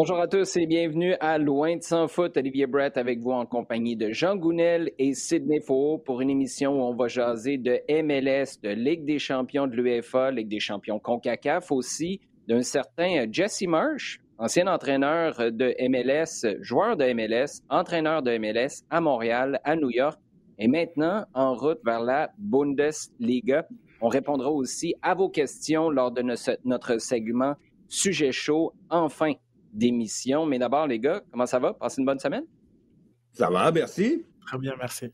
Bonjour à tous et bienvenue à Loin de sans foot. Olivier Brett avec vous en compagnie de Jean Gounel et Sidney Faux pour une émission où on va jaser de MLS, de Ligue des champions de l'UEFA, Ligue des champions CONCACAF aussi, d'un certain Jesse Marsh, ancien entraîneur de MLS, joueur de MLS, entraîneur de MLS à Montréal, à New York et maintenant en route vers la Bundesliga. On répondra aussi à vos questions lors de notre segment Sujet chaud, enfin d'émission. Mais d'abord, les gars, comment ça va? Passez une bonne semaine? Ça va, merci. Très bien, merci.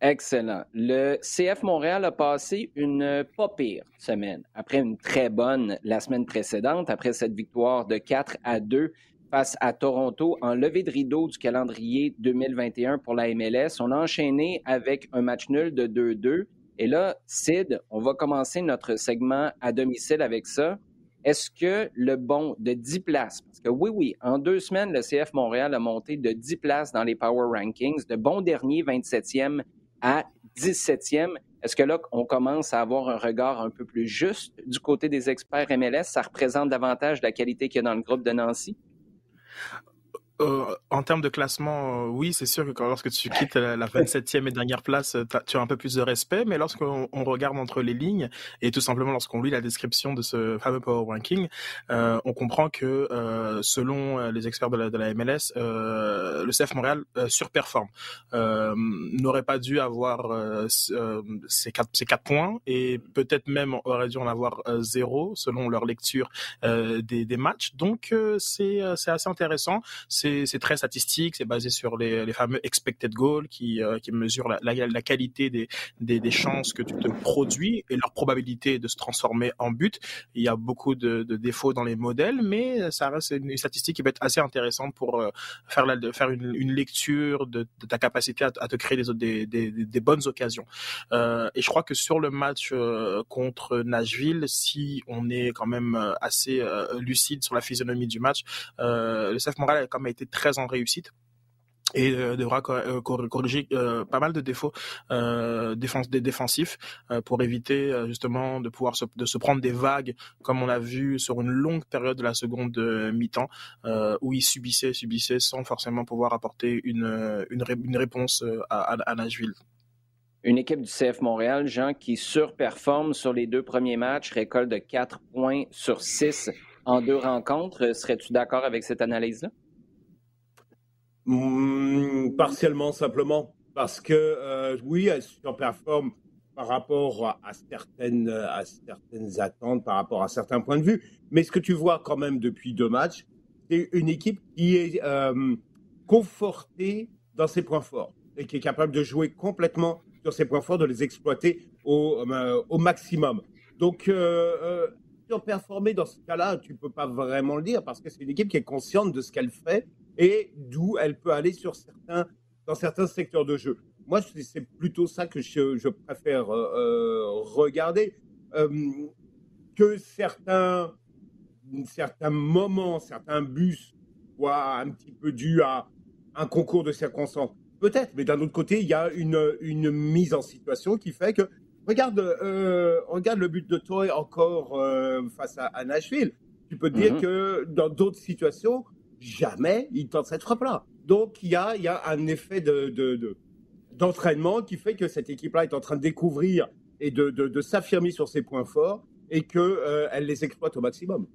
Excellent. Le CF Montréal a passé une pas pire semaine après une très bonne la semaine précédente, après cette victoire de 4 à 2 face à Toronto en levée de rideau du calendrier 2021 pour la MLS. On a enchaîné avec un match nul de 2-2. Et là, Sid, on va commencer notre segment à domicile avec ça. Est-ce que le bon de 10 places, parce que oui, oui, en deux semaines, le CF Montréal a monté de 10 places dans les Power Rankings, de bon dernier 27e à 17e. Est-ce que là, on commence à avoir un regard un peu plus juste du côté des experts MLS? Ça représente davantage la qualité qu'il y a dans le groupe de Nancy? Euh, en termes de classement, euh, oui, c'est sûr que quand, lorsque tu quittes la, 27e et dernière place, tu as un peu plus de respect. Mais lorsqu'on on regarde entre les lignes et tout simplement lorsqu'on lit la description de ce fameux Power Ranking, euh, on comprend que euh, selon euh, les experts de la, de la MLS, le CF Montréal surperforme. N'aurait pas dû avoir ces quatre, ces quatre points et peut-être même aurait dû en avoir zéro selon leur lecture des, des matchs. Donc c'est assez intéressant très statistique, c'est basé sur les, les, fameux expected goals qui, euh, qui mesurent la, la, la qualité des, des, des, chances que tu te produis et leur probabilité de se transformer en but. Il y a beaucoup de, de défauts dans les modèles, mais ça reste une statistique qui peut être assez intéressante pour euh, faire, la, faire une, une lecture de, de, ta capacité à, à te créer des, des, des, bonnes occasions. Euh, et je crois que sur le match euh, contre Nashville, si on est quand même assez lucide sur la physionomie du match, le CF Montréal a quand même été très en réussite et euh, devra euh, corriger euh, pas mal de défauts défense, des défensifs pour éviter justement de pouvoir se, de se prendre des vagues comme on l'a vu sur une longue période de la seconde mi-temps où ils subissaient subissaient sans forcément pouvoir apporter une une, une réponse à, à, Nashville. Une équipe du CF Montréal, Jean, qui surperforme sur les deux premiers matchs, récolte de 4 points sur 6 en deux rencontres. Serais-tu d'accord avec cette analyse-là? Mmh, partiellement simplement parce que euh, oui, elle surperforme par rapport à, certaines à certaines attentes, par rapport à certains points de vue. Mais ce que tu vois quand même depuis deux matchs, c'est une équipe qui est euh, confortée dans ses points forts et qui est capable de jouer complètement sur ses points forts, de les exploiter au, euh, au maximum. Donc surperformer dans ce cas-là, tu peux pas vraiment le dire parce que c'est une équipe qui est consciente de ce qu'elle fait et d'où elle peut aller sur certains, dans certains secteurs de jeu. Moi, c'est plutôt ça que je, je préfère euh, euh regarder. Euh, que certains, certains moments, certains bus soient un petit peu dus à un concours de circonstances. Peut-être, mais d'un autre côté, il y a une, une mise en situation qui fait que, regarde, euh, regarde le but de Toy encore euh, face à, à, Nashville. Tu peux te dire mm-hmm. que dans d'autres situations, jamais il tente cette frappe-là. Donc, il y a, y a un effet de, de, d'entraînement qui fait que cette équipe-là est en train de découvrir et de, de s'affirmer sur ses points forts et qu'elle euh, les exploite au maximum.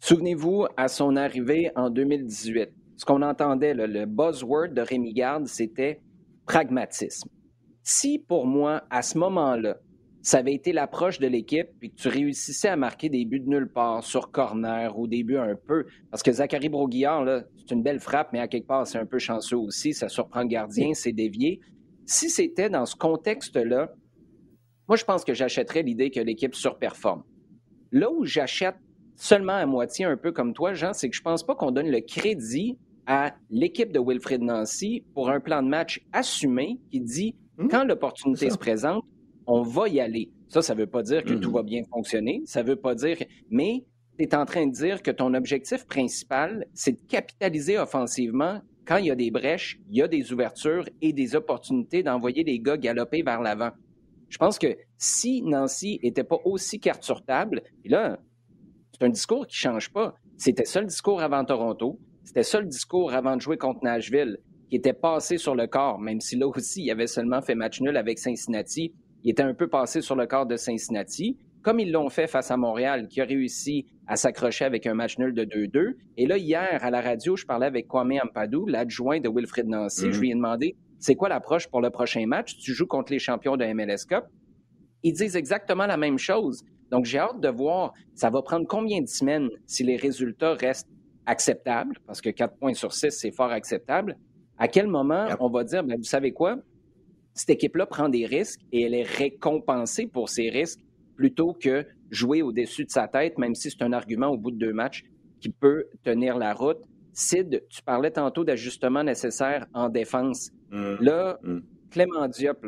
Souvenez-vous, à son arrivée en 2018, ce qu'on entendait, le buzzword de Rémi Garde, c'était pragmatisme. Si pour moi, à ce moment-là, ça avait été l'approche de l'équipe, puis que tu réussissais à marquer des buts de nulle part, sur corner ou des buts un peu. Parce que Zachary Broguillard, c'est une belle frappe, mais à quelque part, c'est un peu chanceux aussi. Ça surprend le gardien, c'est dévié. Si c'était dans ce contexte-là, moi, je pense que j'achèterais l'idée que l'équipe surperforme. Là où j'achète seulement à moitié, un peu comme toi, Jean, c'est que je pense pas qu'on donne le crédit à l'équipe de Wilfred Nancy pour un plan de match assumé qui dit hum, quand l'opportunité se présente, on va y aller. Ça, ça ne veut pas dire que tout mm-hmm. va bien fonctionner. Ça ne veut pas dire. Mais tu es en train de dire que ton objectif principal, c'est de capitaliser offensivement quand il y a des brèches, il y a des ouvertures et des opportunités d'envoyer les gars galoper vers l'avant. Je pense que si Nancy n'était pas aussi carte sur table, et là, c'est un discours qui ne change pas. C'était ça le discours avant Toronto. C'était ça le discours avant de jouer contre Nashville, qui était passé sur le corps, même si là aussi, il avait seulement fait match nul avec Cincinnati il était un peu passé sur le corps de Cincinnati, comme ils l'ont fait face à Montréal, qui a réussi à s'accrocher avec un match nul de 2-2. Et là, hier, à la radio, je parlais avec Kwame Ampadou, l'adjoint de Wilfred Nancy. Je lui ai demandé, c'est quoi l'approche pour le prochain match? Tu joues contre les champions de MLS Cup? Ils disent exactement la même chose. Donc, j'ai hâte de voir, ça va prendre combien de semaines si les résultats restent acceptables, parce que 4 points sur 6, c'est fort acceptable. À quel moment on va dire, ben, vous savez quoi? Cette équipe-là prend des risques et elle est récompensée pour ces risques plutôt que jouer au-dessus de sa tête, même si c'est un argument au bout de deux matchs qui peut tenir la route. Sid, tu parlais tantôt d'ajustements nécessaires en défense. Mmh. Là, mmh. Clément Diop,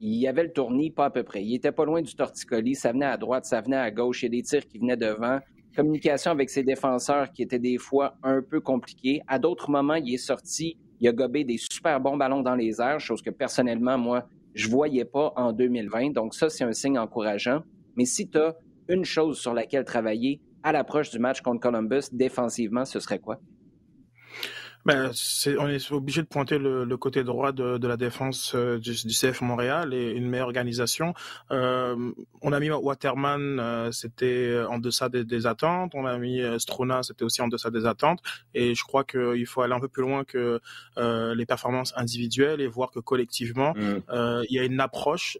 il y avait le tournis pas à peu près. Il était pas loin du torticolis. Ça venait à droite, ça venait à gauche. Il y a des tirs qui venaient devant. Communication avec ses défenseurs qui étaient des fois un peu compliquées. À d'autres moments, il est sorti il a gobé des super bons ballons dans les airs, chose que personnellement, moi, je ne voyais pas en 2020. Donc ça, c'est un signe encourageant. Mais si tu as une chose sur laquelle travailler à l'approche du match contre Columbus, défensivement, ce serait quoi? Ben, on est obligé de pointer le, côté droit de, la défense euh, du, CF Montréal et une meilleure organisation. Euh, on a mis Waterman, euh, c'était en deçà des, attentes. On a mis Strona, c'était aussi en deçà des attentes. Et je crois qu'il faut aller un peu plus loin que les performances individuelles et voir que collectivement, mmh. il y a une approche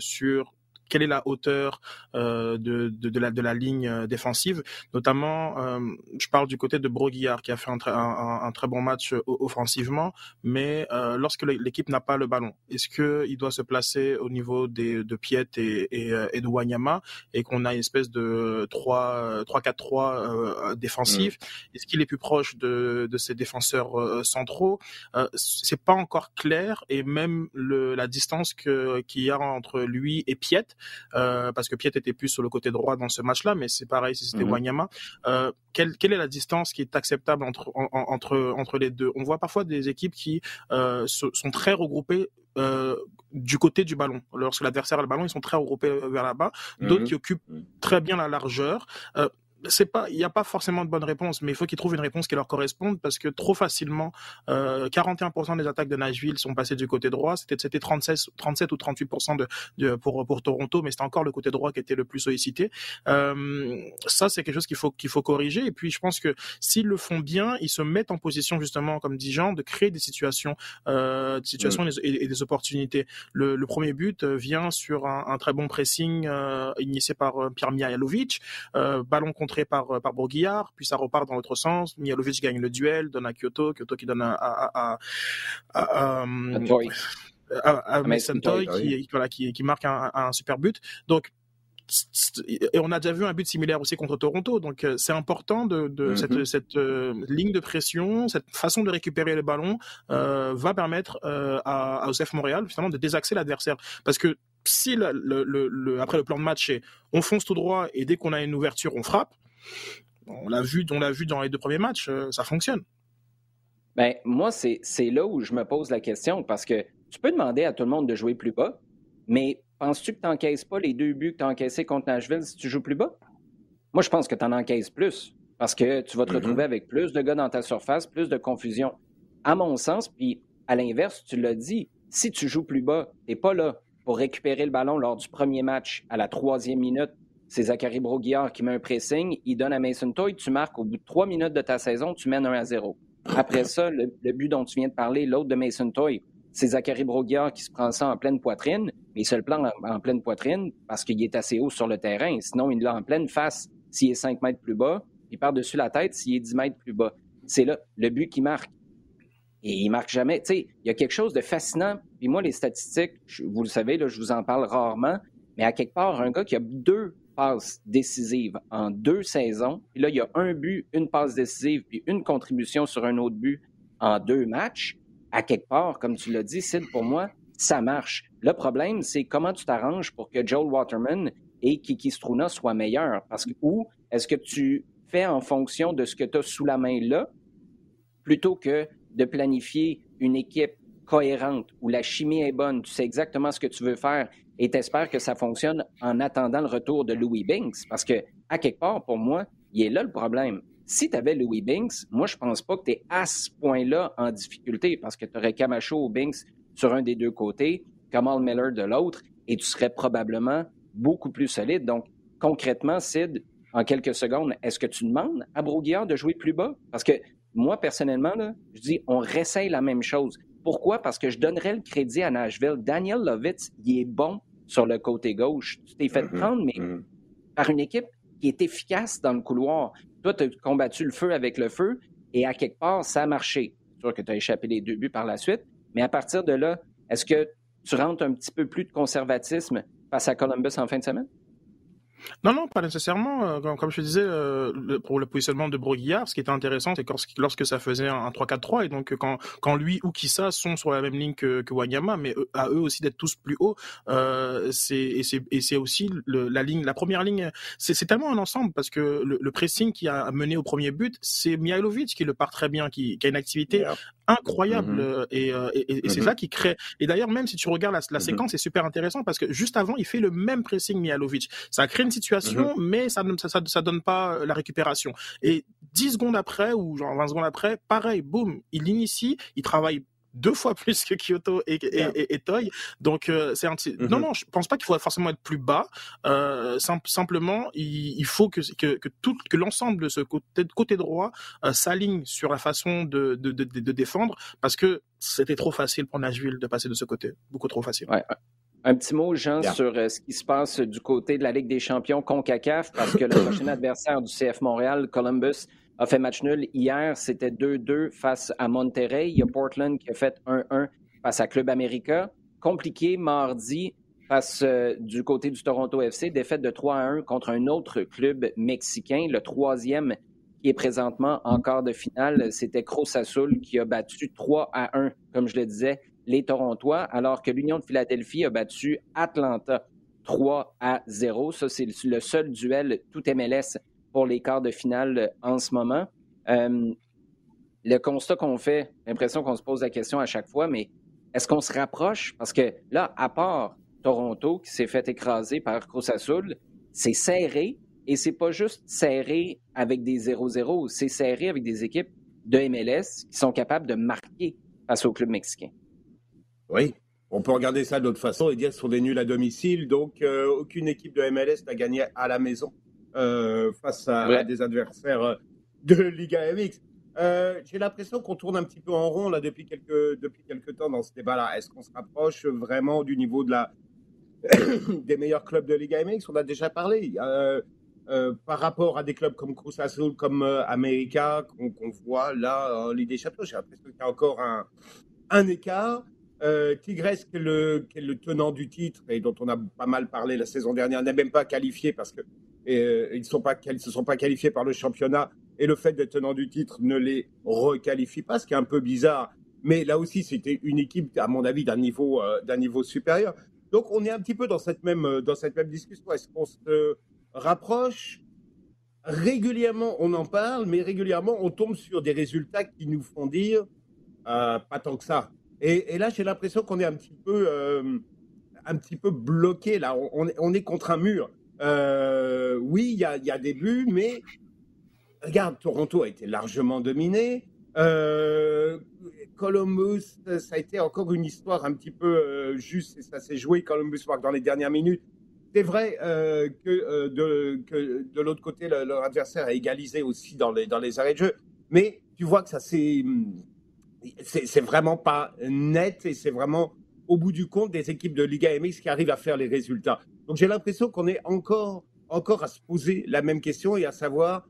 sur quelle est la hauteur euh, de, de, la, de la ligne euh, défensive. Notamment, euh, je parle du côté de Broguillard qui a fait un, un, très bon match offensivement, mais lorsque l'équipe n'a pas le ballon, est-ce qu'il doit se placer au niveau des, de Piet et, et, de Wanyama et qu'on a une espèce de 3-4-3 défensif mmh. Est-ce qu'il est plus proche de, de ses défenseurs centraux? C'est pas encore clair et même le, la distance qu'il y a entre lui et Piet euh, parce que Piet était plus sur le côté droit dans ce match-là, mais c'est pareil si c'était mhm. Wanyama. Euh, quelle, quelle, est la distance qui est acceptable entre, entre, entre les deux? On voit parfois des équipes qui euh, sont très regroupées euh, du côté du ballon. Lorsque l'adversaire a le ballon, ils sont très regroupés vers là-bas. D'autres mhm. qui occupent mhm. très bien la largeur. Euh, c'est pas, il n'y a pas forcément de bonne réponse, mais il faut qu'ils trouvent une réponse qui leur corresponde parce que trop facilement, euh, 41% des attaques de Nashville sont passées du côté droit. C'était, c'était 37, 37 ou 38% de, de, pour, pour Toronto, mais c'était encore le côté droit qui était le plus sollicité. Euh, ça, c'est quelque chose qu'il faut, qu'il faut corriger. Et puis, je pense que s'ils le font bien, ils se mettent en position, justement, comme dit Jean, de créer des situations, euh, des situations mm. et, des opportunités. Le, le, premier but euh, vient sur un, un très bon pressing euh, initié par euh, Pierre Mihajlovic, euh, ballon contre par, euh, par Bourguillard, puis ça repart dans l'autre sens. Mialovic gagne le duel, donne à Kyoto, Kyoto qui donne à, à, à, à Mason Toy, qui, voilà, qui, qui marque un, un, super but. Donc, et on a déjà vu un but similaire aussi contre Toronto. Donc euh, c'est important de, de mm-hmm. cette, cette euh, ligne de pression, cette façon de récupérer le ballon euh, va permettre euh, à, à OCF Montréal finalement de désaxer l'adversaire. Parce que si le, le, le, après le plan de match est on fonce tout droit et dès qu'on a une ouverture on frappe, on l'a vu, on l'a vu dans les deux premiers matchs, euh, ça fonctionne. Ben, moi, c'est là où je me pose la question parce que tu peux demander à tout le monde de jouer plus bas, mais penses-tu que tu n'encaisses pas les deux buts que tu as encaissés contre Nashville si tu joues plus bas? Moi, je pense que tu en encaisses plus parce que tu vas te mm-hmm. retrouver avec plus de gars dans ta surface, plus de confusion. À mon sens, puis à l'inverse, tu l'as dit, si tu joues plus bas, tu n'es pas là pour récupérer le ballon lors du premier match à la troisième minute c'est Zachary Broguillard qui met un pressing, il donne à Mason Toy, tu marques au bout de trois minutes de ta saison, tu mènes 1 à 0. Après ça, le, but dont tu viens de parler, l'autre de Mason Toy, c'est Zachary Broguillard qui se prend ça en pleine poitrine, mais il se le plante en, pleine poitrine parce qu'il est assez haut sur le terrain. Sinon, il l'a en pleine face s'il est 5 mètres plus bas, il par-dessus la tête s'il est 10 mètres plus bas. C'est là le but qui marque. Et il marque jamais. Tu sais, il y a quelque chose de fascinant. Puis moi, les statistiques, vous le savez, là, je vous en parle rarement, mais à quelque part, un gars qui a deux passes décisives en deux saisons, puis là, il y a un but, une passe décisive, puis une contribution sur un autre but en deux matchs, à quelque part, comme tu l'as dit, Sid, pour moi, ça marche. Le problème, c'est comment tu t'arranges pour que Joel Waterman et Kiki Struna soient meilleurs. Parce que, ou est-ce que tu fais en fonction de ce que tu as sous la main là, plutôt que de planifier une équipe cohérente où la chimie est bonne, tu sais exactement ce que tu veux faire et t'espères que ça fonctionne en attendant le retour de Louis Binks? Parce que, à quelque part, pour moi, il est là le problème. Si tu avais Louis Binks, moi, je pense pas que tu es à ce point-là en difficulté parce que tu aurais Camacho ou Binks sur un des deux côtés, Kamal Miller de l'autre, et tu serais probablement beaucoup plus solide. Donc, concrètement, Sid, en quelques secondes, est-ce que tu demandes à Broguillard de jouer plus bas? Parce que moi, personnellement, là, je dis, on réessaye la même chose. Pourquoi? Parce que je donnerais le crédit à Nashville. Daniel Lovitz, il est bon sur le côté gauche. Tu t'es fait mm-hmm. prendre, mais mm-hmm. par une équipe qui est efficace dans le couloir. Toi, tu as combattu le feu avec le feu et à quelque part, ça a marché. C'est sûr que tu as échappé les deux buts par la suite, mais à partir de là, est-ce que tu rentres un petit peu plus de conservatisme face à Columbus en fin de semaine? Non, non, pas nécessairement. Euh, comme je disais, euh, pour le positionnement de Broguillard, ce qui était intéressant, c'est lorsque ça faisait un 3-4-3, et donc quand, quand lui ou Kissa sont sur la même ligne que, que Wanyama, mais à eux aussi d'être tous plus hauts, euh, c'est et c'est aussi la ligne, la première ligne. C'est tellement un ensemble parce que le, pressing qui a mené au premier but, c'est Mihailovic qui le part très bien, qui, qui a une activité incroyable mm-hmm. et, et, c'est mm-hmm. ça qui crée. Et d'ailleurs, même si tu regardes la, la mm-hmm. séquence, c'est super intéressant parce que juste avant, il fait le même pressing Mihailovic. Ça crée une situation, mais ça ne ça, ça, donne pas euh, la récupération. Et 10 secondes après, ou genre 20 secondes après, pareil, boum, il initie, il travaille deux fois plus que Kyoto et, et, et, Toy. Donc euh, c'est un mhm. non non, je pense pas qu'il faut forcément être plus bas. Euh, simplement, il, faut que que que tout que l'ensemble de ce côté côté droit euh, s'aligne sur la façon de de, de de, défendre parce que c'était trop facile pour Nashville de passer de ce côté, beaucoup trop facile. Ouais, un petit mot, Jean, sur euh, ce qui se passe du côté de la Ligue des champions CONCACAF, parce que le prochain adversaire du CF Montréal, Columbus, a fait match nul. Hier, c'était 2-2 face à Monterrey. Il y a Portland qui a fait 1-1 face à Club America. Compliqué mardi face euh, du côté du Toronto FC, défaite de 3-1 contre un autre club mexicain, le troisième qui est présentement en quart de finale. C'était Cruz Azul qui a battu 3 1, comme je le disais, les Torontois, alors que l'Union de Philadelphie a battu Atlanta 3 à 0. Ça, c'est le seul duel tout MLS pour les quarts de finale en ce moment. Euh, le constat qu'on fait, l'impression qu'on se pose la question à chaque fois, mais est-ce qu'on se rapproche? Parce que là, à part Toronto qui s'est fait écraser par Cruz Azul, c'est serré et c'est pas juste serré avec des 0-0, c'est serré avec des équipes de MLS qui sont capables de marquer face au club mexicain. Oui, on peut regarder ça d'autre façon et dire qu'ils sont des nuls à domicile. Donc, euh, aucune équipe de MLS n'a gagné à la maison euh, face à, des adversaires euh, de Liga MX. J'ai l'impression qu'on tourne un petit peu en rond là depuis quelques, depuis quelques temps dans ce débat-là. Est-ce qu'on se rapproche vraiment du niveau de la, des meilleurs clubs de Liga MX On a déjà parlé. par rapport à des clubs comme Cruz Azul, comme América, qu'on voit là en Ligue des Champions, j'ai l'impression qu'il y a encore un, un écart. Euh, Tigres, qui est, le, tenant du titre et dont on a pas mal parlé la saison dernière, n'est même pas qualifié parce que euh, ils ne se sont pas qualifiés par le championnat et le fait d'être tenant du titre ne les requalifie pas, ce qui est un peu bizarre. Mais là aussi, c'était une équipe, à mon avis, d'un niveau, euh, supérieur. Donc, on est un petit peu dans cette même, euh, dans cette même discussion. Est-ce qu'on se rapproche? Régulièrement, on en parle, mais régulièrement, on tombe sur des résultats qui nous font dire pas tant que ça. Et, là, j'ai l'impression qu'on est un petit peu, un petit peu bloqué. Là, on, est contre un mur. Euh, oui, il y a, des buts, mais regarde, Toronto a été largement dominé. Euh, Columbus, ça a été encore une histoire un petit peu juste et ça s'est joué. Columbus marque dans les dernières minutes. C'est vrai que, de, l'autre côté, leur adversaire a égalisé aussi dans les, arrêts de jeu. Mais tu vois que ça c'est vraiment pas net et c'est vraiment au bout du compte des équipes de Liga MX qui arrivent à faire les résultats. Donc j'ai l'impression qu'on est encore, encore à se poser la même question et à savoir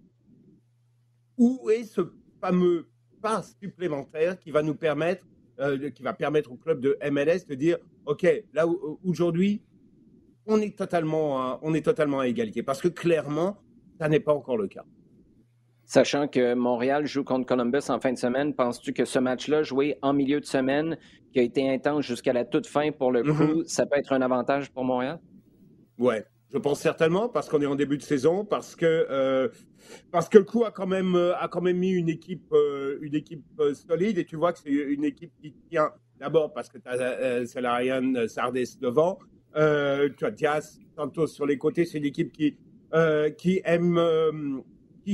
où est ce fameux pas supplémentaire qui va nous permettre, euh, qui va permettre au club de MLS de dire, OK, là aujourd'hui, on est totalement, on est totalement à égalité. Parce que clairement, ça n'est pas encore le cas. Sachant que Montréal joue contre Columbus en fin de semaine, penses-tu que ce match-là, joué en milieu de semaine, qui a été intense jusqu'à la toute fin pour le mm-hmm. coup, ça peut être un avantage pour Montréal? Ouais, je pense certainement parce qu'on est en début de saison, parce que euh, parce que le coup a quand même euh, a quand même mis une équipe euh, une équipe solide. Et tu vois que c'est une équipe qui tient d'abord parce que tu as Salarian Sardes devant, tu as Diaz Santos sur les côtés, c'est une équipe qui qui aime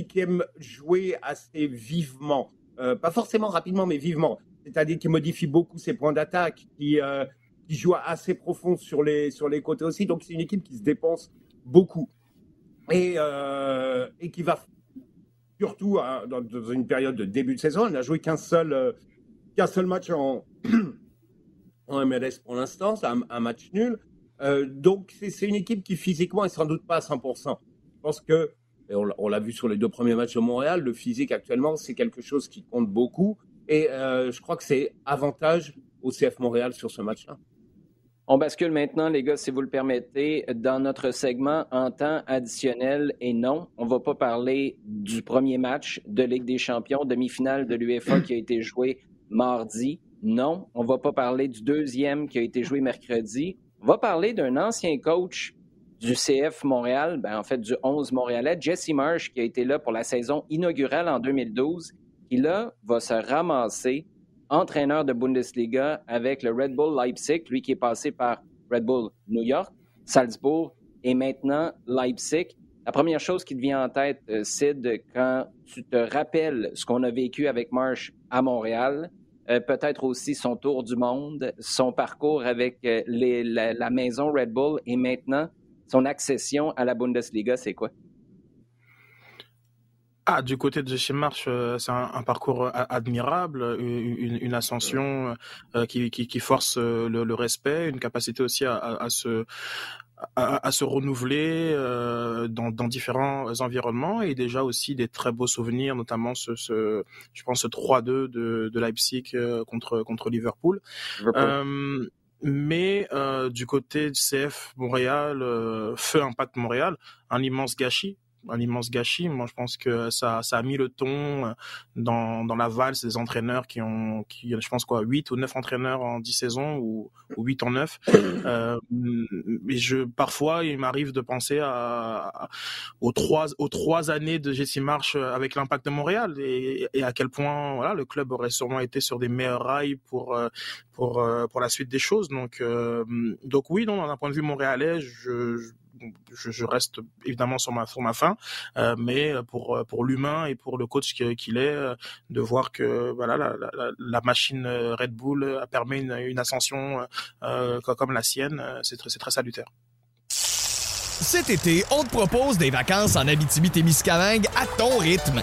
qui, aime jouer assez vivement, euh, pas forcément rapidement, mais vivement. C'est-à-dire qui modifie beaucoup ses points d'attaque, qui, euh, qui joue assez profond sur les, sur les côtés aussi. Donc c'est une équipe qui se dépense beaucoup et, euh, et qui va surtout hein, dans, une période de début de saison. Elle n'a joué qu'un seul, qu'un seul match en, MLS pour l'instant, c'est un, match nul. donc c'est une équipe qui physiquement est sans doute pas à 100%. Je pense que on, l'a vu sur les deux premiers matchs de Montréal, le physique actuellement, c'est quelque chose qui compte beaucoup. Et euh, je crois que c'est avantage au CF Montréal sur ce match-là. On bascule maintenant, les gars, si vous le permettez, dans notre segment en temps additionnel. Et non, on ne va pas parler du premier match de Ligue des champions, demi-finale de l'UEFA qui a été joué mardi. Non, on ne va pas parler du deuxième qui a été joué mercredi. On va parler d'un ancien coach du CF Montréal, ben, en fait du 11 montréalais, Jesse Marsh, qui a été là pour la saison inaugurale en 2012, qui là va se ramasser entraîneur de Bundesliga avec le Red Bull Leipzig, lui qui est passé par Red Bull New York, Salzbourg et maintenant Leipzig. La première chose qui te vient en tête, euh, Sid, quand tu te rappelles ce qu'on a vécu avec Marsh à Montréal, euh, peut-être aussi son tour du monde, son parcours avec euh, la, la, maison Red Bull et maintenant son accession à la Bundesliga, c'est quoi? Ah, du côté de Jesse March, euh, c'est un, parcours euh, admirable, une, ascension euh, qui, qui, force le, respect, une capacité aussi à, se à, se renouveler dans, différents environnements et déjà aussi des très beaux souvenirs, notamment ce, ce je pense ce 3-2 de, de Leipzig contre contre Liverpool. Liverpool. Mais euh, du côté du CF Montréal, euh, Feu Impact Montréal, un immense gâchis un immense gâchis. Moi, je pense que ça, ça a mis le ton euh, dans, dans la valse des entraîneurs qui ont, qui, je pense quoi, 8 ou 9 entraîneurs en 10 saisons ou, ou 8 en 9. Euh, et je, parfois, il m'arrive de penser à, aux trois, aux trois années de Jesse March avec l'impact de Montréal et, et, à quel point, voilà, le club aurait sûrement été sur des meilleurs rails pour, euh, pour, euh, pour la suite des choses. Donc, donc oui, non, d'un point de vue montréalais, je, je je, reste évidemment sur ma, sur fin, euh, mais pour, pour l'humain et pour le coach qu'il est, euh, de voir que voilà la, machine Red Bull a permis une, ascension euh, comme la sienne, c'est très, très salutaire. Cet été, on te propose des vacances en Abitibi-Témiscamingue à ton rythme.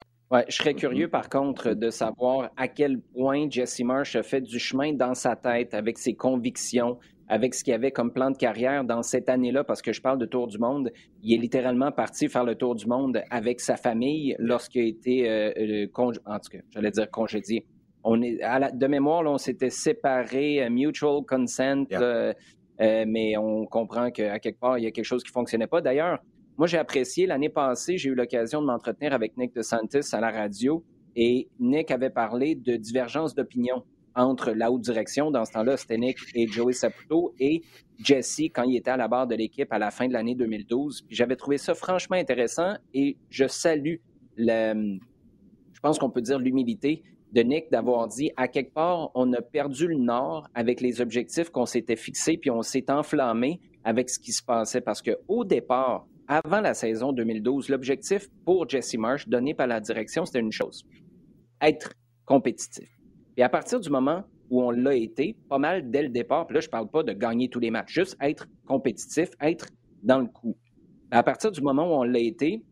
Ouais, je serais curieux, par contre, de savoir à quel point Jesse Marsh a fait du chemin dans sa tête avec ses convictions, avec ce qu'il avait comme plan de carrière dans cette année-là, parce que je parle de Tour du Monde. Il est littéralement parti faire le Tour du Monde avec sa famille lorsqu'il a été, euh, euh en tout cas, j'allais dire congédié. On est, à la, de mémoire, là, on s'était séparés, euh, mutual consent, euh, mais on comprend qu'à quelque part, il y a quelque chose qui ne fonctionnait pas. D'ailleurs, moi, j'ai apprécié. L'année passée, j'ai eu l'occasion de m'entretenir avec Nick DeSantis à la radio et Nick avait parlé de divergence d'opinion entre la haute direction, dans ce temps-là, c'était Nick et Joey Saputo, et Jesse quand il était à la barre de l'équipe à la fin de l'année 2012. Puis j'avais trouvé ça franchement intéressant et je salue le, je pense qu'on peut dire l'humilité de Nick d'avoir dit à quelque part, on a perdu le nord avec les objectifs qu'on s'était fixés, puis on s'est enflammé avec ce qui se passait. Parce qu'au départ, avant la saison 2012, l'objectif pour Jesse Marsh, donné par la direction, c'était une chose être compétitif. Et à partir du moment où on l'a été, pas mal dès le départ, puis là, je ne parle pas de gagner tous les matchs, juste être compétitif, être dans le coup. À partir du moment où on l'a été,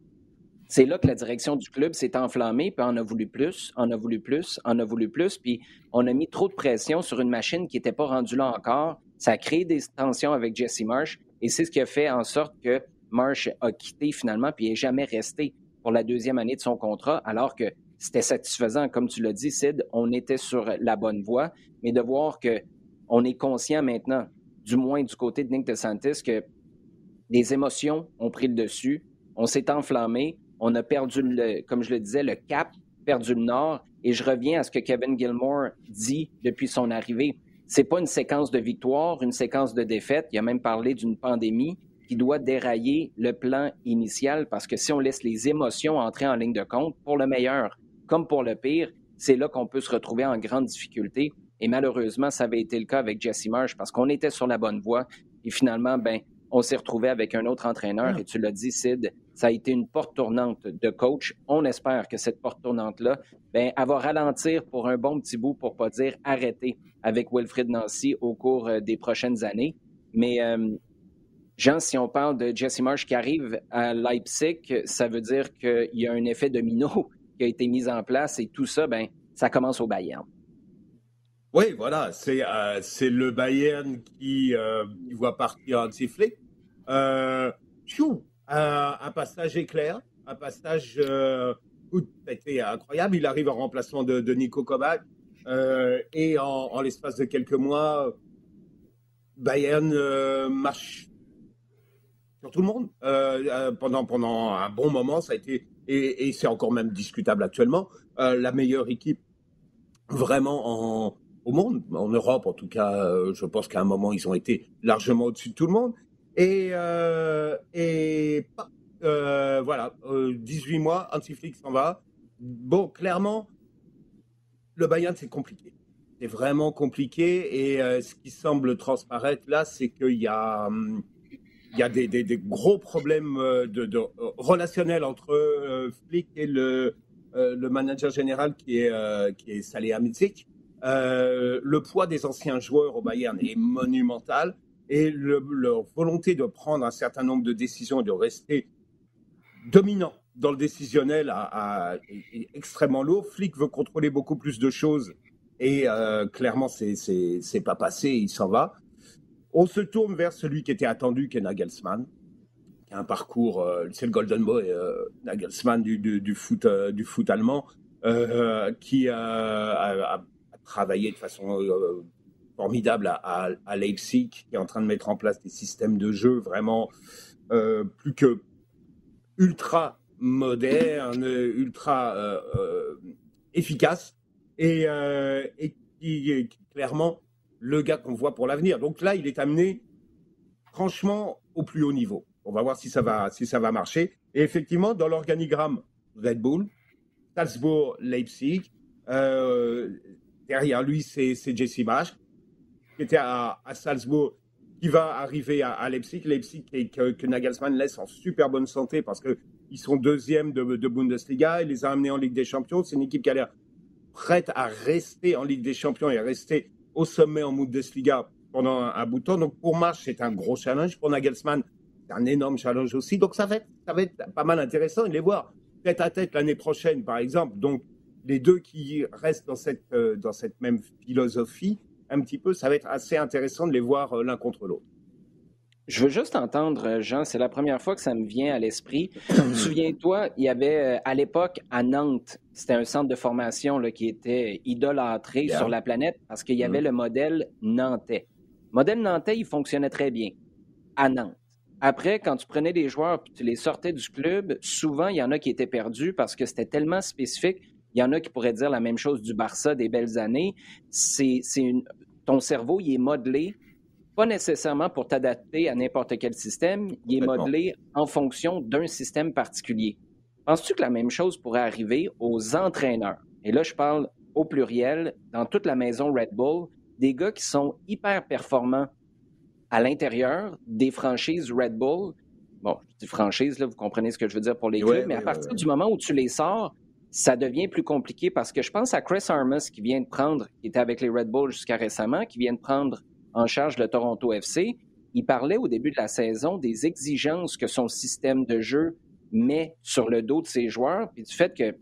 c'est là que la direction du club s'est enflammée, puis on a voulu plus, on a voulu plus, on a voulu plus, puis on a mis trop de pression sur une machine qui n'était pas rendue là encore. Ça a créé des tensions avec Jesse Marsh, et c'est ce qui a fait en sorte que Marsh a quitté finalement, puis n'est jamais resté pour la deuxième année de son contrat, alors que c'était satisfaisant. Comme tu l'as dit, Sid, on était sur la bonne voie, mais de voir que on est conscient maintenant, du moins du côté de Nick DeSantis, que les émotions ont pris le dessus, on s'est enflammé, on a perdu, le, comme je le disais, le cap, perdu le nord, et je reviens à ce que Kevin Gilmore dit depuis son arrivée. C'est pas une séquence de victoire, une séquence de défaite. Il a même parlé d'une pandémie qui doit dérailler le plan initial parce que si on laisse les émotions entrer en ligne de compte, pour le meilleur comme pour le pire, c'est là qu'on peut se retrouver en grande difficulté. Et malheureusement, ça avait été le cas avec Jesse Marsh parce qu'on était sur la bonne voie. Et finalement, ben, on s'est retrouvé avec un autre entraîneur. Et tu l'as dit, Sid, ça a été une porte tournante de coach. On espère que cette porte tournante-là, ben, elle va ralentir pour un bon petit bout, pour pas dire arrêter avec Wilfrid Nancy au cours euh, des prochaines années. Mais euh, Jean, si on parle de Jesse Marsh qui arrive à Leipzig, ça veut dire qu'il y a un effet domino qui a été mis en place et tout ça, ben, ça commence au Bayern. Oui, voilà, c'est euh, le Bayern qui, euh, voit partir un sifflet. Euh, un passage éclair, un passage euh, incroyable. Il arrive en remplacement de, Nico Kovac et en, en l'espace de quelques mois, Bayern marche sur tout le monde. Euh, euh, pendant, pendant un bon moment, ça a été, et, c'est encore même discutable actuellement, euh, la meilleure équipe vraiment en, au monde, en Europe en tout cas. je pense qu'à un moment, ils ont été largement au-dessus de tout le monde. Et, et voilà, 18 mois, Antiflix s'en va. Bon, clairement, le Bayern, c'est compliqué. C'est vraiment compliqué. Et ce qui semble transparaître là, c'est qu'il y a. Hum, il y a des, gros problèmes euh, euh, relationnels entre euh, Flick et le, manager général qui est, qui est le poids des anciens joueurs au Bayern est monumental et leur volonté de prendre un certain nombre de décisions et de rester dominant dans le décisionnel est, extrêmement lourd. Flick veut contrôler beaucoup plus de choses et clairement, c'est pas passé, il s'en va. On se tourne vers celui qui était attendu, qui est Nagelsmann, qui a un parcours, euh, c'est le Golden Boy, euh, Nagelsmann du, foot, euh, du foot allemand, qui a, travaillé de façon formidable à, Leipzig, qui est en train de mettre en place des systèmes de jeu vraiment plus que ultra modernes, ultra efficaces, et, et qui, qui clairement le gars qu'on voit pour l'avenir. Donc là, il est amené franchement au plus haut niveau. On va voir si ça va, si ça va marcher. Et effectivement, dans l'organigramme Red Bull, Salzbourg, Leipzig, euh, derrière lui, c'est Jesse Bach, qui était à, Salzbourg, qui va arriver à, Leipzig. Leipzig que, que, Nagelsmann laisse en super bonne santé parce qu'ils sont deuxième de, de, Bundesliga. Il les a amenés en Ligue des Champions. C'est une équipe qui a l'air prête à rester en Ligue des Champions et à rester au sommet en Bundesliga pendant un, bout de temps. Donc pour March, c'est un gros challenge. Pour Nagelsmann, c'est un énorme challenge aussi. Donc ça va être, pas mal intéressant de les voir tête à tête l'année prochaine, par exemple. Donc les deux qui restent dans cette, euh, même philosophie, un petit peu, ça va être assez intéressant de les voir euh, l'un contre l'autre. Je veux juste entendre, euh, Jean, c'est la première fois que ça me vient à l'esprit. Souviens-toi, il y avait euh, à l'époque à Nantes, c'était un centre de formation là, qui était idolâtré sur la planète parce qu'il y avait mm. le modèle nantais. Le modèle nantais, il fonctionnait très bien à Nantes. Après, quand tu prenais des joueurs et tu les sortais du club, souvent, il y en a qui étaient perdus parce que c'était tellement spécifique. Il y en a qui pourraient dire la même chose du Barça des belles années. C'est, une... Ton cerveau, il est modelé pas nécessairement pour t'adapter à n'importe quel système, il est modelé en fonction d'un système particulier. Penses-tu que la même chose pourrait arriver aux entraîneurs? Et là, je parle au pluriel, dans toute la maison Red Bull, des gars qui sont hyper performants à l'intérieur des franchises Red Bull, bon, je dis franchise, là, vous comprenez ce que je veux dire pour les clubs, mais à partir du moment où tu les sors, ça devient plus compliqué parce que je pense à Chris Armas qui vient de prendre, qui était avec les Red Bulls jusqu'à récemment, qui vient de prendre en charge le Toronto FC. Il parlait au début de la saison des exigences que son système de jeu met sur le dos de ses joueurs, puis du fait que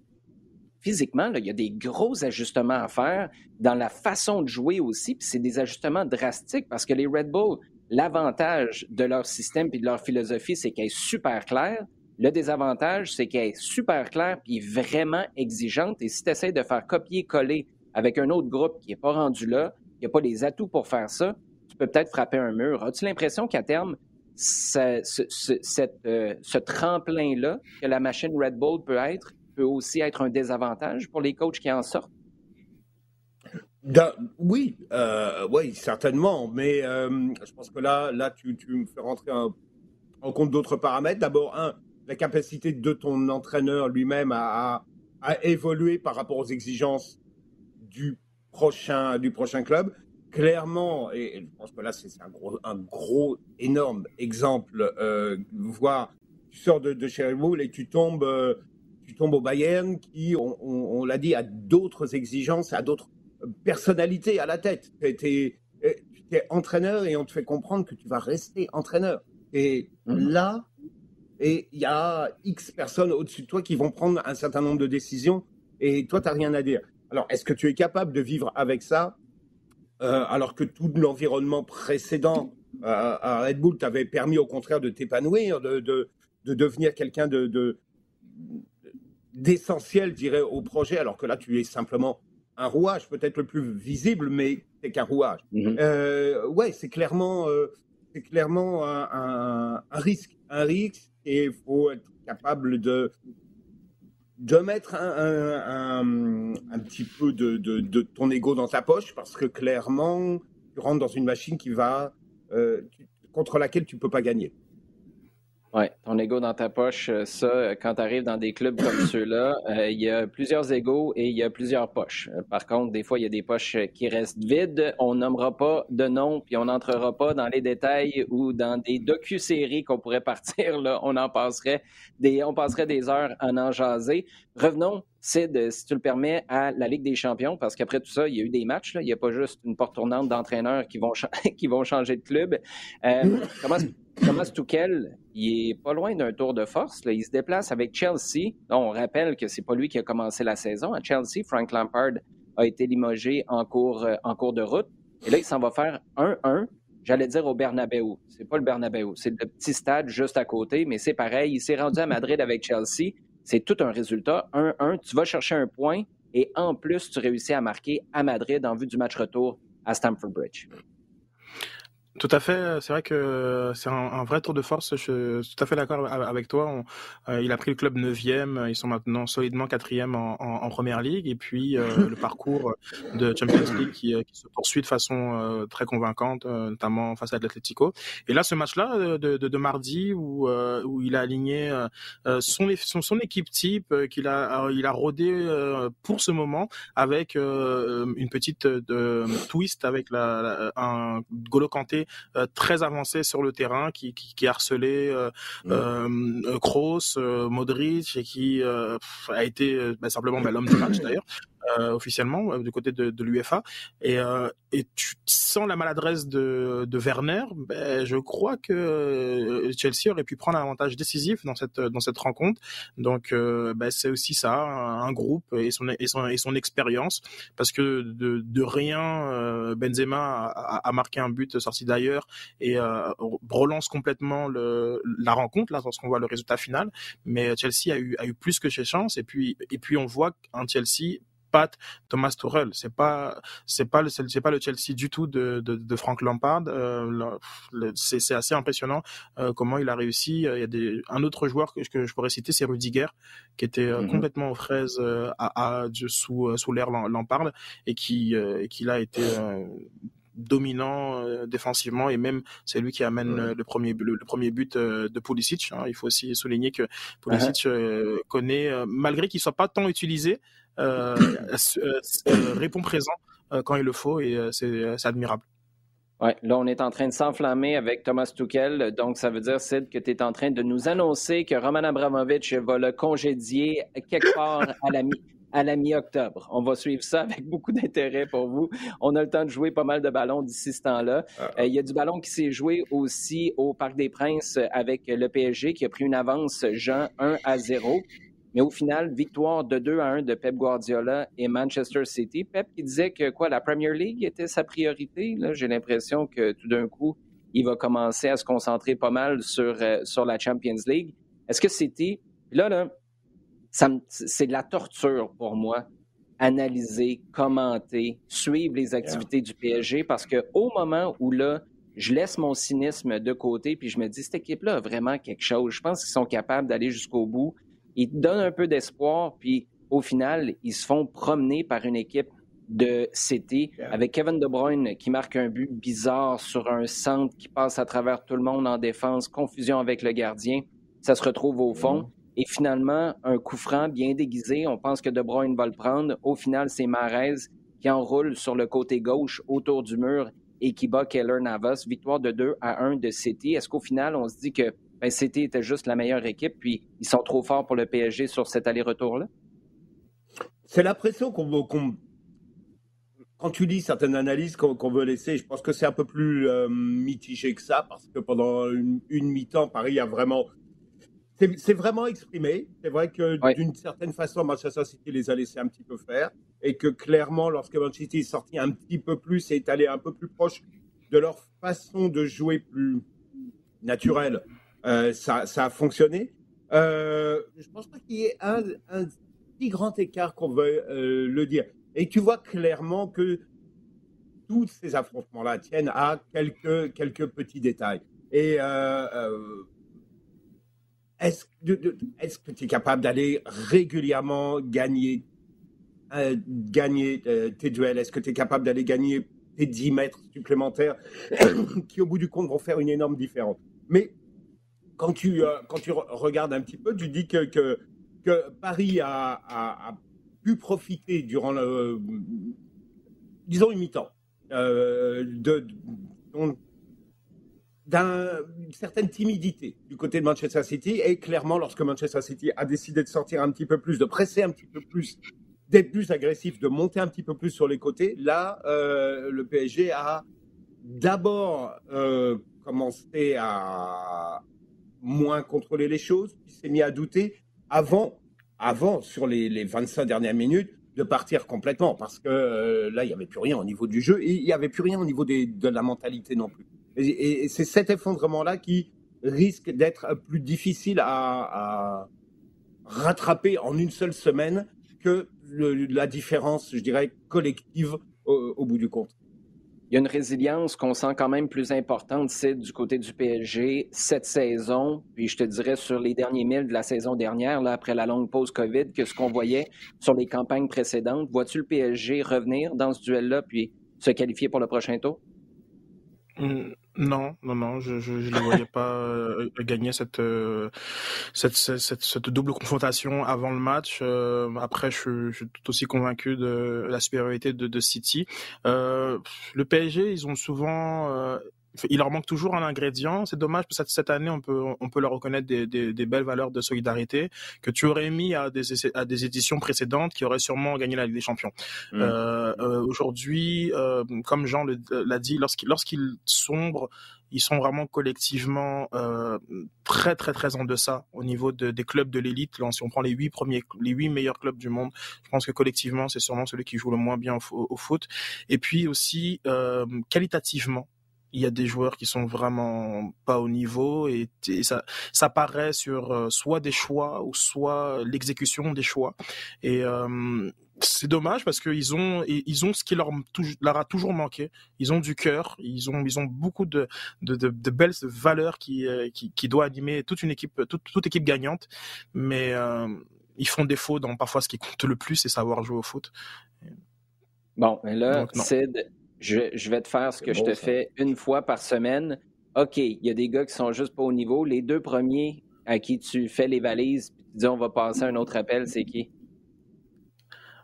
physiquement, il y a des gros ajustements à faire dans la façon de jouer aussi, puis c'est des ajustements drastiques parce que les Red Bulls, l'avantage de leur système et de leur philosophie, c'est qu'elle est super claire. Le désavantage, c'est qu'elle est super claire puis vraiment exigeante. Et si tu essaies de faire copier-coller avec un autre groupe qui n'est pas rendu là, qui n'a pas les atouts pour faire ça, tu peux peut-être frapper un mur. As-tu l'impression qu'à terme, ce, euh, ce tremplin-là que la machine Red Bull peut être, peut aussi être un désavantage pour les coachs qui en sortent? oui, euh, oui, certainement. Mais euh, je pense que là, là tu, me fais rentrer en compte d'autres paramètres. D'abord, un, la capacité de ton entraîneur lui-même à, évoluer par rapport aux exigences du prochain, du prochain club. Clairement, et, je pense que là, c'est un gros, un gros, énorme exemple, euh, voir, tu sors de, de chez et tu tombes, euh, tu tombes au Bayern qui, on, l'a dit, a d'autres exigences, a d'autres personnalités à la tête. Tu es, entraîneur et on te fait comprendre que tu vas rester entraîneur. Et mmh. là, et il y a X personnes au-dessus de toi qui vont prendre un certain nombre de décisions et toi, tu n'as rien à dire. Alors, est-ce que tu es capable de vivre avec ça euh, alors que tout l'environnement précédent euh, à Red Bull t'avait permis au contraire de t'épanouir, de, de, de, devenir quelqu'un de, d'essentiel, je dirais, au projet, alors que là, tu es simplement un rouage, peut-être le plus visible, mais c'est qu'un rouage. Mm-hmm. Euh, ouais, c'est clairement, euh, c'est clairement un, un, risque, un risque, et il faut être capable de de mettre un, un, petit peu de, ton ego dans ta poche parce que clairement, tu rentres dans une machine qui va, euh, contre laquelle tu ne peux pas gagner. Oui, ton ego dans ta poche, euh, ça, euh, quand tu arrives dans des clubs comme ceux-là, euh, il y a plusieurs égos et il y a plusieurs poches. Par contre, des fois, il y a des poches qui restent vides. On nommera pas de nom, puis on n'entrera pas dans les détails ou dans des docu-séries qu'on pourrait partir. Là, on en passerait des, on passerait des heures à en jaser. Revenons, Sid, si tu le permets, à la Ligue des Champions, parce qu'après tout ça, il y a eu des matchs. Là. Il n'y a pas juste une porte tournante d'entraîneurs qui vont qui vont changer de club. comment Thomas Tuchel, il est pas loin d'un tour de force. Il se déplace avec Chelsea. on rappelle que c'est pas lui qui a commencé la saison. À Chelsea, Frank Lampard a été limogé en cours, euh, en cours de route. Et là, il s'en va faire 1-1. J'allais dire au Bernabeu. C'est pas le Bernabeu, c'est le petit stade juste à côté, mais c'est pareil. Il s'est rendu à Madrid avec Chelsea. C'est tout un résultat. 1-1. Tu vas chercher un point et en plus, tu réussis à marquer à Madrid en vue du match retour à Stamford Bridge. Tout à fait. C'est vrai que c'est un, vrai tour de force. Je suis tout à fait d'accord avec toi. Euh, il a pris le club 9e. Ils sont maintenant solidement quatrième en, en, première ligue. Et puis euh, le parcours de Champions League qui, euh, qui se poursuit de façon très convaincante, notamment face à l'Atlético. Et là, ce match-là de, de, de, mardi où, où il a aligné son, son, son équipe type qu'il a il a rodé pour ce moment avec une petite twist avec la, un Golo Kanté euh, très avancé sur le terrain, qui, qui, qui harcelait euh, euh, Kroos, Modric et qui a été bah, simplement bah, l'homme du match d'ailleurs. Euh, officiellement euh, du côté de, de l'UFA et, euh, et tu sens la maladresse de, de Werner? Ben, je crois que Chelsea aurait pu prendre un avantage décisif dans cette dans cette rencontre. Donc ben, c'est aussi ça un, groupe et son et son, et son expérience. Parce que de, de rien Benzema a, a, marqué un but sorti d'ailleurs et relance complètement le, la rencontre là lorsqu'on voit le résultat final. Mais Chelsea a eu a eu plus que ses chances. Et puis et puis on voit un Chelsea Thomas Tuchel. C'est pas c'est pas le c'est pas le Chelsea du tout de de, Frank Lampard. Euh, c'est assez impressionnant euh, comment il a réussi. Il y a des un autre joueur que, je pourrais citer, c'est Rudiger, qui était euh, mm-hmm. complètement aux fraises à, à, sous sous l'ère Lampard et qui qui l'a été dominant défensivement et même c'est lui qui amène le premier le, premier but de Pulisic. Hein. Il faut aussi souligner que Pulisic connaît malgré qu'il soit pas tant utilisé, euh, euh, euh, répond présent quand il le faut et c'est admirable. Oui, là, on est en train de s'enflammer avec Thomas Tuchel. Donc, ça veut dire, Sid, que tu es en train de nous annoncer que Roman Abramovich va le congédier quelque part à la mi à la mi-octobre. On va suivre ça avec beaucoup d'intérêt pour vous. On a le temps de jouer pas mal de ballons d'ici ce temps-là. Ah. Euh, il y a du ballon qui s'est joué aussi au Parc des Princes avec le PSG qui a pris une avance, Jean, 1 à 0. Mais au final, victoire de 2 à 1 de Pep Guardiola et Manchester City. Pep qui disait que quoi, la Premier League était sa priorité. Là, j'ai l'impression que tout d'un coup, il va commencer à se concentrer pas mal sur, euh, sur la Champions League. Est-ce que City, là, là, c'est de la torture pour moi, analyser, commenter, suivre les activités du PSG parce qu'au moment où là, je laisse mon cynisme de côté puis je me dis, cette équipe-là a vraiment quelque chose. Je pense qu'ils sont capables d'aller jusqu'au bout. Ils donnent un peu d'espoir, puis au final, ils se font promener par une équipe de City avec Kevin De Bruyne qui marque un but bizarre sur un centre qui passe à travers tout le monde en défense, confusion avec le gardien. Ça se retrouve au fond. Mm-hmm. Et finalement, un coup franc bien déguisé, on pense que De Bruyne va le prendre. Au final, c'est Marez qui enroule sur le côté gauche autour du mur et qui bat Keller Navas. Victoire de 2 à 1 de City. Est-ce qu'au final, on se dit que ben, City était juste la meilleure équipe, puis ils sont trop forts pour le PSG sur cet aller-retour-là? C'est l'impression qu'on quand tu lis certaines analyses qu'on veut laisser, je pense que c'est un peu plus euh, mitigé que ça, parce que pendant une, une mi-temps, Paris a vraiment c'est vraiment exprimé. C'est vrai que d'une certaine façon, Manchester City les a laissés un petit peu faire et que clairement, lorsque Manchester City est sorti un petit peu plus et est allé un peu plus proche de leur façon de jouer plus naturelle, euh, ça, a fonctionné. Euh, je pense pas qu'il y ait un, si grand écart qu'on veut euh, le dire. Et tu vois clairement que tous ces affrontements-là tiennent à quelques, quelques petits détails. Et euh, est-ce que tu es capable d'aller régulièrement gagner, gagner tes duels? Est-ce que tu es capable d'aller gagner tes 10 mètres supplémentaires qui, au bout du compte, vont faire une énorme différence? Mais quand tu, euh, quand tu regardes un petit peu, tu dis que, que, Paris a, a, pu profiter durant disons, une mi-temps de, d'une certaine timidité du côté de Manchester City. Et clairement, lorsque Manchester City a décidé de sortir un petit peu plus, de presser un petit peu plus, d'être plus agressif, de monter un petit peu plus sur les côtés, là, euh, le PSG a d'abord euh, commencé à moins contrôler les choses, puis s'est mis à douter avant, avant sur les, les 25 dernières minutes, de partir complètement parce que euh, là, il n'y avait plus rien au niveau du jeu et il n'y avait plus rien au niveau de la mentalité non plus. Et, c'est cet effondrement-là qui risque d'être plus difficile à, rattraper en une seule semaine que la différence, je dirais, collective au, bout du compte. Il y a une résilience qu'on sent quand même plus importante, c'est du côté du PSG cette saison, puis je te dirais sur les derniers milles de la saison dernière, après la longue pause COVID, que ce qu'on voyait sur les campagnes précédentes. Vois-tu le PSG revenir dans ce duel-là, puis se qualifier pour le prochain tour? Mmh, non, non, non, je les voyais pas euh, gagner cette, euh, cette, cette, cette double confrontation avant le match. Euh, après, je, je, suis tout aussi convaincu de la supériorité de, de City. le PSG, ils ont souvent il leur manque toujours un ingrédient. C'est dommage parce que cette année, on peut, on peut leur reconnaître des, des, des, belles valeurs de solidarité que tu aurais mis à des, à des éditions précédentes qui auraient sûrement gagné la Ligue des Champions. Mmh. Euh, euh, Aujourd'hui, euh, comme Jean l'a dit, lorsqu'ils lorsqu'ils sombrent, ils sont vraiment collectivement euh, très très très en deçà au niveau de, des clubs de l'élite. Si on prend les huit premiers, les huit meilleurs clubs du monde, je pense que collectivement c'est sûrement celui qui joue le moins bien au, au foot. Et puis aussi euh, qualitativement, il y a des joueurs qui sont vraiment pas au niveau et, ça, ça paraît sur euh, soit des choix ou soit l'exécution des choix. Et euh, c'est dommage parce qu'ils ont ils ont ce qui leur, leur a toujours manqué. Ils ont du cœur, ils ont ils ont beaucoup de de, de, belles valeurs qui, euh, qui qui doit animer toute une équipe toute, toute équipe gagnante, mais ils font défaut dans parfois ce qui compte le plus, c'est savoir jouer au foot. Bon, mais là, Sid, je, vais te faire ce que je te fais une fois par semaine. OK, il y a des gars qui sont juste pas au niveau. Les deux premiers à qui tu fais les valises, puis tu dis on va passer un autre appel, c'est qui?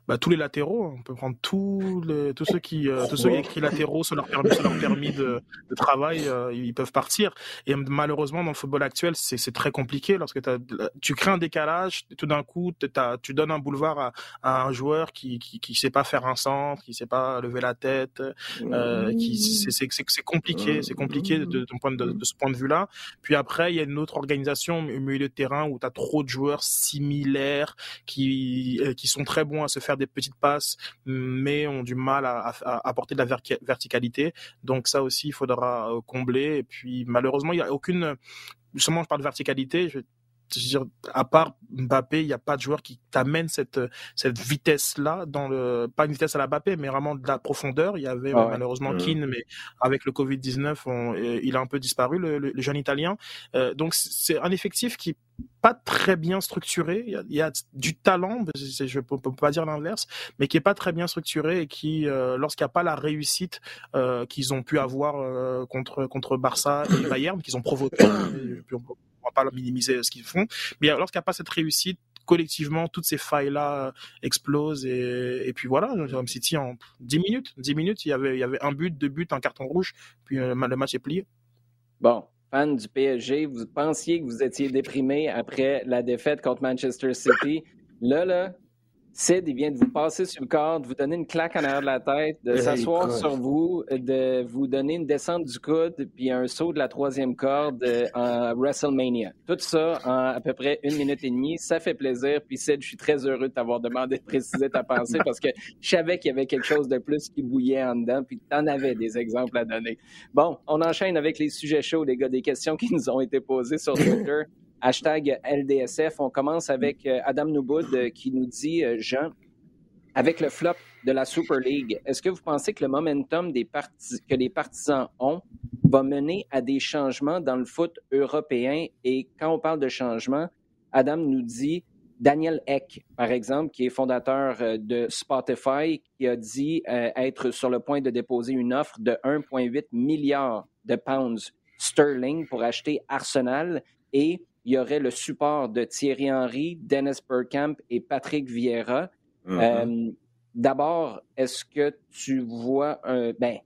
Bah, tous les latéraux. On peut prendre tous, les, tous ceux qui, euh, tous ceux qui écrit latéraux sur leur permis, sur leur permis de, de travail, euh, ils peuvent partir. Et malheureusement, dans le football actuel, c'est très compliqué lorsque tu crées un décalage, tout d'un coup, tu donnes un boulevard à, à, un joueur qui, qui, qui sait pas faire un centre, qui sait pas lever la tête, euh, qui, c'est compliqué, c'est compliqué de, de, de, ce point de vue-là. Puis après, il y a une autre organisation au milieu de terrain où tu as trop de joueurs similaires qui, euh, qui sont très bons à se faire des petites passes, mais ont du mal à, apporter de la verticalité. Donc ça aussi, il faudra euh, combler. Et puis malheureusement, il n'y a aucune... Justement, je parle de verticalité. Je dire, à part Mbappé, il n'y a pas de joueur qui t'amène cette, cette vitesse-là, dans le, pas une vitesse à la Mbappé, mais vraiment de la profondeur. Il y avait ah malheureusement mmh. Keane, mais avec le Covid-19, euh, il a un peu disparu, le, jeune Italien. Euh, donc c'est un effectif qui pas très bien structuré. Il y a, du talent, je ne peux, pas dire l'inverse, mais qui est pas très bien structuré et qui, euh, lorsqu'il n'y a pas la réussite qu'ils ont pu avoir contre contre Barça et Bayern, qu'ils ont provoqué, on va pas minimiser ce qu'ils font. Mais lorsqu'il n'y a pas cette réussite, collectivement, toutes ces failles-là euh, explosent et, puis voilà, Jérôme City en 10 minutes, 10 minutes, il y avait, il y avait un but, deux buts, un carton rouge, puis euh, le match est plié. Bon, fan du PSG, vous pensiez que vous étiez déprimé après la défaite contre Manchester City. Là, là, Sid, il vient de vous passer sur le corps, de vous donner une claque en arrière de la tête, de s'asseoir sur vous, de vous donner une descente du coude, puis un saut de la troisième corde euh, en WrestleMania. Tout ça en à peu près une minute et demie. Ça fait plaisir. Puis Sid, je suis très heureux de t'avoir demandé de préciser ta pensée parce que je savais qu'il y avait quelque chose de plus qui bouillait en dedans, puis tu en avais des exemples à donner. Bon, on enchaîne avec les sujets chauds, les gars, des questions qui nous ont été posées sur Twitter hashtag LDSF. On commence avec euh, Adam Nouboud euh, qui nous dit, euh, Jean, avec le flop de la Super League, est-ce que vous pensez que le momentum que les partisans ont va mener à des changements dans le foot européen? Et quand on parle de changements, Adam nous dit Daniel Eck, par exemple, qui est fondateur de Spotify, qui a dit être sur le point de déposer une offre de 1,8 milliard de pounds sterling pour acheter Arsenal et il y aurait le support de Thierry Henry, Dennis Burkamp et Patrick Vieira. Mm-hmm. Euh, d'abord, est-ce que tu vois un. Ben,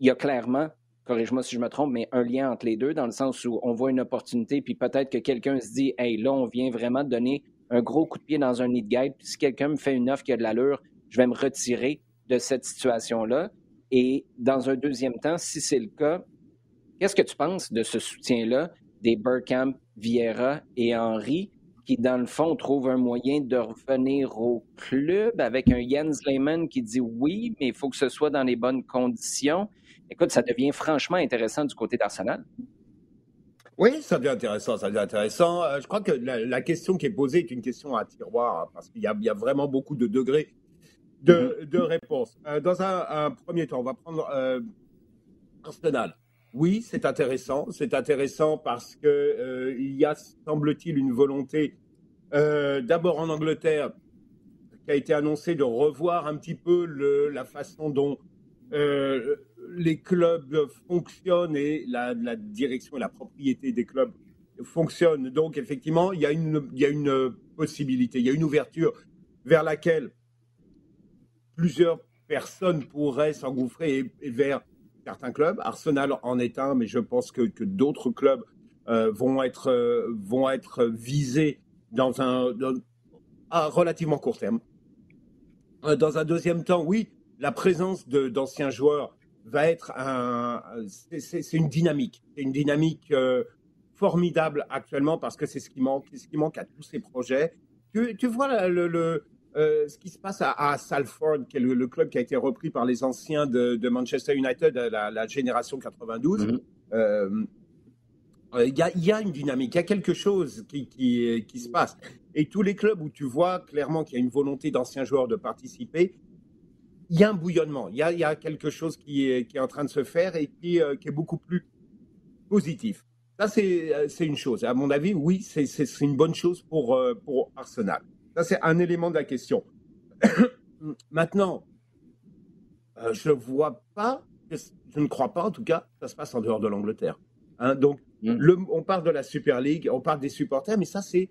il y a clairement, corrige-moi si je me trompe, mais un lien entre les deux, dans le sens où on voit une opportunité, puis peut-être que quelqu'un se dit, hey, là, on vient vraiment donner un gros coup de pied dans un nid de guide, puis si quelqu'un me fait une offre qui a de l'allure, je vais me retirer de cette situation-là. Et dans un deuxième temps, si c'est le cas, qu'est-ce que tu penses de ce soutien-là des Burkamp, Vieira et Henry, qui, dans le fond, trouvent un moyen de revenir au club avec un Jens Lehmann qui dit oui, mais il faut que ce soit dans les bonnes conditions. Écoute, ça devient franchement intéressant du côté d'Arsenal. Oui, ça devient intéressant, ça devient intéressant. Euh, je crois que la, question qui est posée est une question à tiroir, hein, parce qu'il y, a vraiment beaucoup de degrés de, mm-hmm. réponses. Euh, dans un, premier temps, on va prendre euh, Arsenal. Oui, c'est intéressant. C'est intéressant parce que euh, y a, semble-t-il, une volonté, euh, d'abord en Angleterre, qui a été annoncée de revoir un petit peu la façon dont euh, les clubs fonctionnent et la, direction et la propriété des clubs fonctionnent. Donc, effectivement, il y a une, possibilité, il y a une ouverture vers laquelle plusieurs personnes pourraient s'engouffrer vers certains clubs. Arsenal en est un, mais je pense que, d'autres clubs euh, vont, être, euh, vont être visés dans un, à relativement court terme. Euh, dans un deuxième temps, oui, la présence d'anciens joueurs va être un. C'est une dynamique. C'est une dynamique formidable actuellement parce que c'est ce qui manque. Ce qui manque à tous ces projets. Tu vois le euh, ce qui se passe à, Salford, qui est le, club qui a été repris par les anciens de, Manchester United, la, génération 92. Mhm. Euh, euh, il y, a une dynamique, il y a quelque chose qui, qui, se passe. Et tous les clubs où tu vois clairement qu'il y a une volonté d'anciens joueurs de participer, il y a un bouillonnement, il y a, quelque chose qui est, qui est, en train de se faire et qui, qui est beaucoup plus positif. Ça, c'est une chose. À mon avis, oui, c'est une bonne chose pour, pour Arsenal. Ça, c'est un élément de la question. Maintenant, euh, je ne vois pas, je ne crois pas en tout cas, ça se passe en dehors de l'Angleterre. Hein. donc, mm. on parle de la Super League, on parle des supporters, mais ça, c'est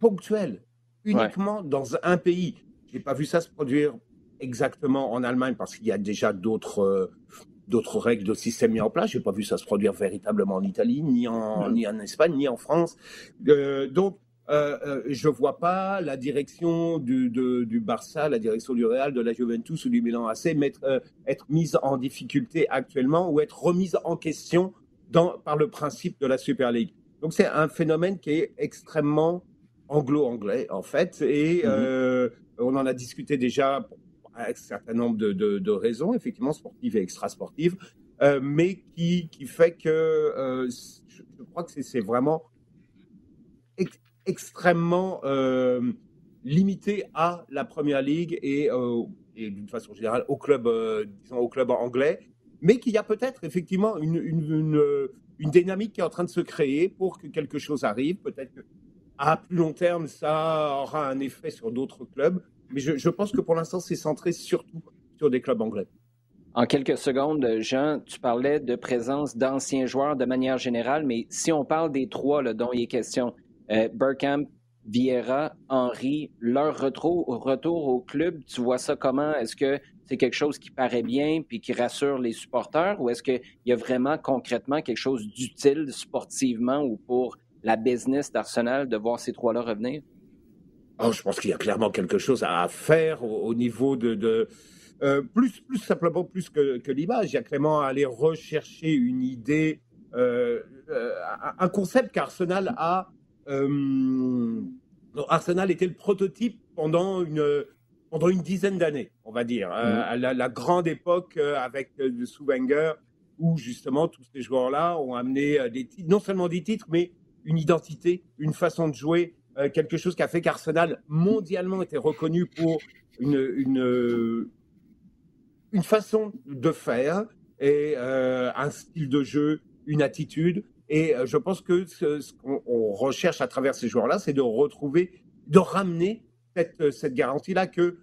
ponctuel, uniquement dans un pays. j'ai pas vu ça se produire exactement en Allemagne parce qu'il y a déjà d'autres d'autres règles de système mis en place. J'ai pas vu ça se produire véritablement en Italie, ni en, ni en Espagne, ni en France. Euh, donc, euh, euh, je vois pas la direction du, de, du Barça, la direction du Real, de la Juventus ou du Milan AC mettre, euh, être mise en difficulté actuellement ou être remise en question dans, par le principe de la Super League. Donc c'est un phénomène qui est extrêmement anglo-anglais en fait, et mm-hmm. euh, on en a discuté déjà avec un certain nombre de, de, de raisons, effectivement sportives et extrasportives, euh, mais qui, qui fait que euh, je, crois que c'est vraiment extrêmement euh, limité à la Première Ligue et, euh, d'une façon générale au club, euh, disons au club anglais, mais qu'il y a peut-être effectivement une, dynamique qui est en train de se créer pour que quelque chose arrive. Peut-être qu'à plus long terme, ça aura un effet sur d'autres clubs, mais je, pense que pour l'instant, c'est centré surtout sur des clubs anglais. En quelques secondes, Jean, tu parlais de présence d'anciens joueurs de manière générale, mais si on parle des trois dont il est question, euh, Burkham, Vieira, Henry, leur retour, au club, tu vois ça comment? Est-ce que c'est quelque chose qui paraît bien puis qui rassure les supporters ou est-ce qu'il y a vraiment concrètement quelque chose d'utile sportivement ou pour la business d'Arsenal de voir ces trois-là revenir? Oh, je pense qu'il y a clairement quelque chose à faire au, au niveau de, euh, plus, simplement plus que, que l'image. Il y a clairement à aller rechercher une idée, euh, euh, un concept qu'Arsenal a euh, Arsenal était le prototype pendant une, pendant une dizaine d'années, on va dire. Mmh. la, la, grande époque euh, avec euh, sous où justement tous ces joueurs-là ont amené des titres, non seulement des titres, mais une identité, une façon de jouer, quelque chose qui a fait qu'Arsenal mondialement était reconnu pour une, une, une façon de faire et euh, un style de jeu, une attitude. Et euh, je pense que ce, ce qu'on recherche à travers ces joueurs-là, c'est de retrouver, de ramener cette, cette garantie-là que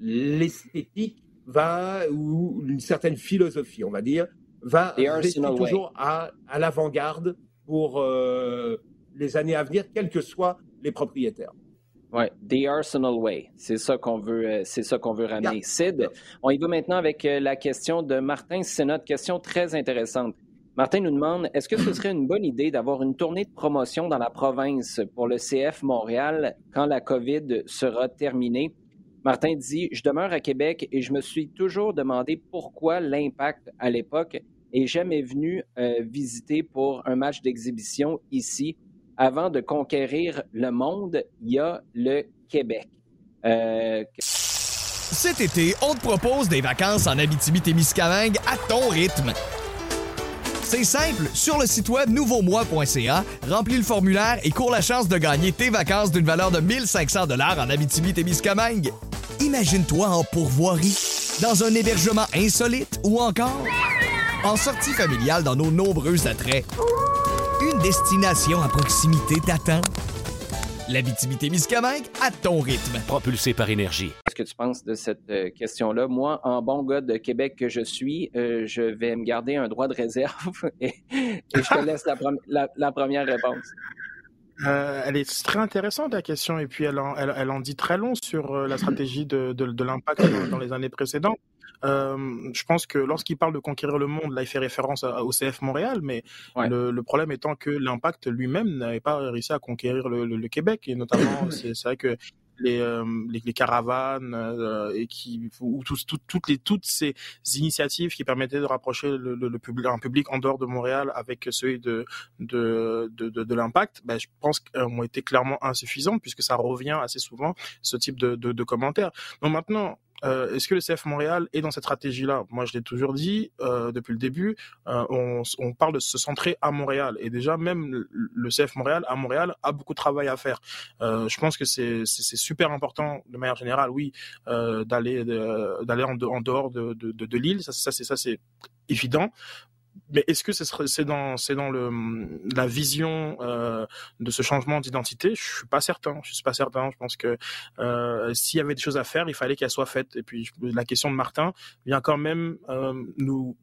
l'esthétique va, ou une certaine philosophie, on va dire, va rester toujours à, à l'avant-garde pour euh, les années à venir, quels que soient les propriétaires. Oui, The Arsenal Way. C'est ça qu'on veut, euh, c'est ça qu'on veut ramener. Yeah. Sid, on y va maintenant avec la question de Martin. C'est notre question très intéressante. Martin nous demande est-ce que ce serait une bonne idée d'avoir une tournée de promotion dans la province pour le CF Montréal quand la COVID sera terminée? Martin dit Je demeure à Québec et je me suis toujours demandé pourquoi l'impact à l'époque est jamais venu euh, visiter pour un match d'exhibition ici. Avant de conquérir le monde, il y a le Québec. Euh... Cet été, on te propose des vacances en Abitibi-Témiscamingue à ton rythme. C'est simple, sur le site web nouveaumois.ca, remplis le formulaire et cours la chance de gagner tes vacances d'une valeur de 1500 dollars en Abitibi-Témiscamingue. Imagine-toi en pourvoirie, dans un hébergement insolite ou encore en sortie familiale dans nos nombreux attraits. Une destination à proximité t'attend. L'Abitibi-Témiscamingue à ton rythme. Propulsé par énergie. Qu'est-ce que tu penses de cette euh, question-là? Moi, en bon gars de Québec que je suis, euh, je vais me garder un droit de réserve et, et je te laisse la, la, la première réponse. Euh, elle est très intéressante la question et puis elle en, elle, elle en dit très long sur euh, la stratégie de, de, de l'impact dans, dans, les années précédentes. Euh, je pense que lorsqu'il parle de conquérir le monde, là il fait référence à, au CF Montréal, mais ouais. le, le, problème étant que l'impact lui-même n'avait pas réussi à conquérir le, le, le Québec et notamment c'est vrai que les, euh, les, les, caravanes euh, et qui ou tout, tout, toutes les toutes ces initiatives qui permettaient de rapprocher le, le, le, public un public en dehors de Montréal avec celui de de de, de, de l'impact ben, je pense ont été clairement insuffisantes puisque ça revient assez souvent ce type de, de, de commentaires donc maintenant euh, Est-ce que le CF Montréal est dans cette stratégie-là? Moi, je l'ai toujours dit euh, depuis le début. Euh, on, on, parle de se centrer à Montréal et déjà même le CF Montréal à Montréal a beaucoup de travail à faire. Euh, je pense que c'est super important de manière générale, oui, euh, d'aller d'aller en, en, dehors de, de, de, de l'île. Ça, ça c'est évident mais est-ce que c'est dans, dans le, la vision euh, de ce changement d'identité? Je suis pas certain. Je suis pas certain. Je pense que euh, s'il y avait des choses à faire, il fallait qu'elles soient faites. Et puis la question de Martin vient quand même euh, nous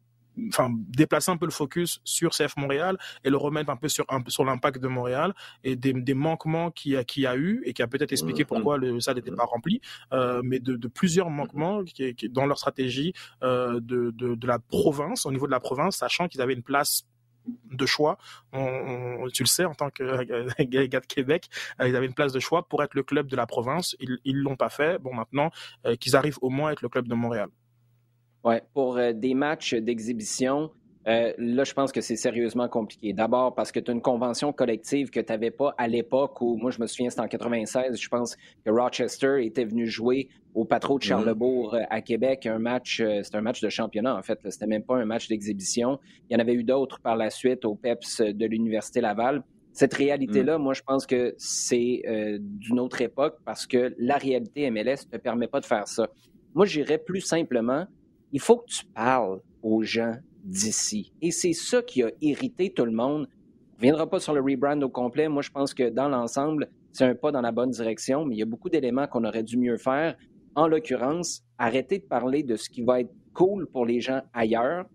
enfin, déplacer un peu le focus sur CF Montréal et le remettre un peu sur, un sur l'impact de Montréal et des, des manquements qu'il y, a, qui a eu et qui a peut-être expliqué pourquoi le stade n'était pas rempli, euh, mais de, de, plusieurs manquements qui, qui, dans leur stratégie euh, de, de, de la province, au niveau de la province, sachant qu'ils avaient une place de choix. On, tu le sais, en tant que gars de Québec, euh, ils avaient une place de choix pour être le club de la province. Ils ne l'ont pas fait. Bon, maintenant, euh, qu'ils arrivent au moins à être le club de Montréal. Ouais, pour euh, des matchs d'exhibition, euh, là, je pense que c'est sérieusement compliqué. D'abord parce que tu as une convention collective que tu n'avais pas à l'époque où, moi, je me souviens, c'était en 96, je pense que Rochester était venu jouer au Patro de mhm. Charlebourg euh, à Québec un match, c'était un match de championnat, en fait. C'était même pas un match d'exhibition. Il y en avait eu d'autres par la suite au PEPS de l'Université Laval. Cette réalité-là, mhm. moi, je pense que c'est d'une autre époque parce que la réalité MLS ne te permet pas de faire ça. Moi, j'irais plus simplement il faut que tu parles aux gens d'ici. Et c'est ça qui a irrité tout le monde. On ne reviendra pas sur le rebrand au complet. Moi, je pense que dans l'ensemble, c'est un pas dans la bonne direction, mais il y a beaucoup d'éléments qu'on aurait dû mieux faire. En l'occurrence, arrêter de parler de ce qui va être cool pour les gens ailleurs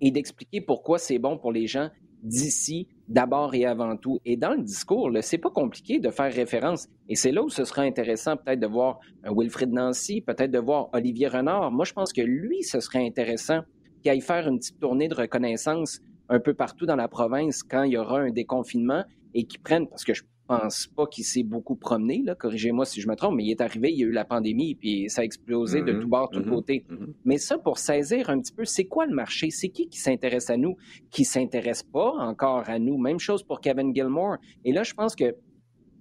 et d'expliquer pourquoi c'est bon pour les gens d'ici d'abord et avant tout. Et dans le discours, c'est pas compliqué de faire référence. Et c'est là où ce sera intéressant peut-être de voir un Wilfrid Nancy, peut-être de voir Olivier Renard. Moi, je pense que lui, ce serait intéressant qu'il aille faire une petite tournée de reconnaissance un peu partout dans la province quand il y aura un déconfinement et qu'il prenne, parce que je pense pas qu'il s'est beaucoup promené, là, corrigez-moi si je me trompe, mais il est arrivé, il y a eu la pandémie, puis ça a explosé de mm-hmm. tous bords, tous mm-hmm. côtés. Mm-hmm. Mais ça, pour saisir un petit peu, c'est quoi le marché? C'est qui qui s'intéresse à nous, qui s'intéresse pas encore à nous? Même chose pour Kevin Gilmore. Et là, je pense que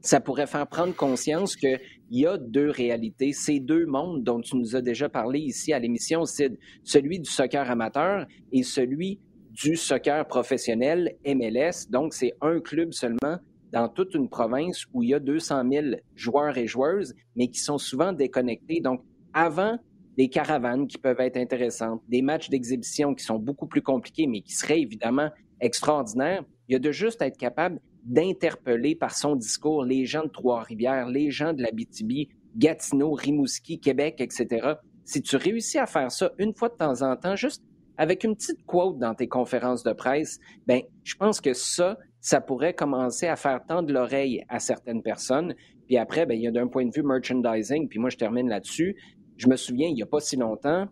ça pourrait faire prendre conscience qu'il y a deux réalités. Ces deux mondes dont tu nous as déjà parlé ici à l'émission, c'est celui du soccer amateur et celui du soccer professionnel MLS. Donc, c'est un club seulement dans toute une province où il y a 200 000 joueurs et joueuses, mais qui sont souvent déconnectés. Donc, avant des caravanes qui peuvent être intéressantes, des matchs d'exhibition qui sont beaucoup plus compliqués, mais qui seraient évidemment extraordinaires, il y a de juste être capable d'interpeller par son discours les gens de Trois-Rivières, les gens de l'Abitibi, Gatineau, Rimouski, Québec, etc. Si tu réussis à faire ça une fois de temps en temps, juste avec une petite quote dans tes conférences de presse, ben, je pense que ça, ça pourrait commencer à faire tendre l'oreille à certaines personnes. Puis après, ben, il y a d'un point de vue merchandising, puis moi, je termine là-dessus. Je me souviens, il n'y a pas si longtemps,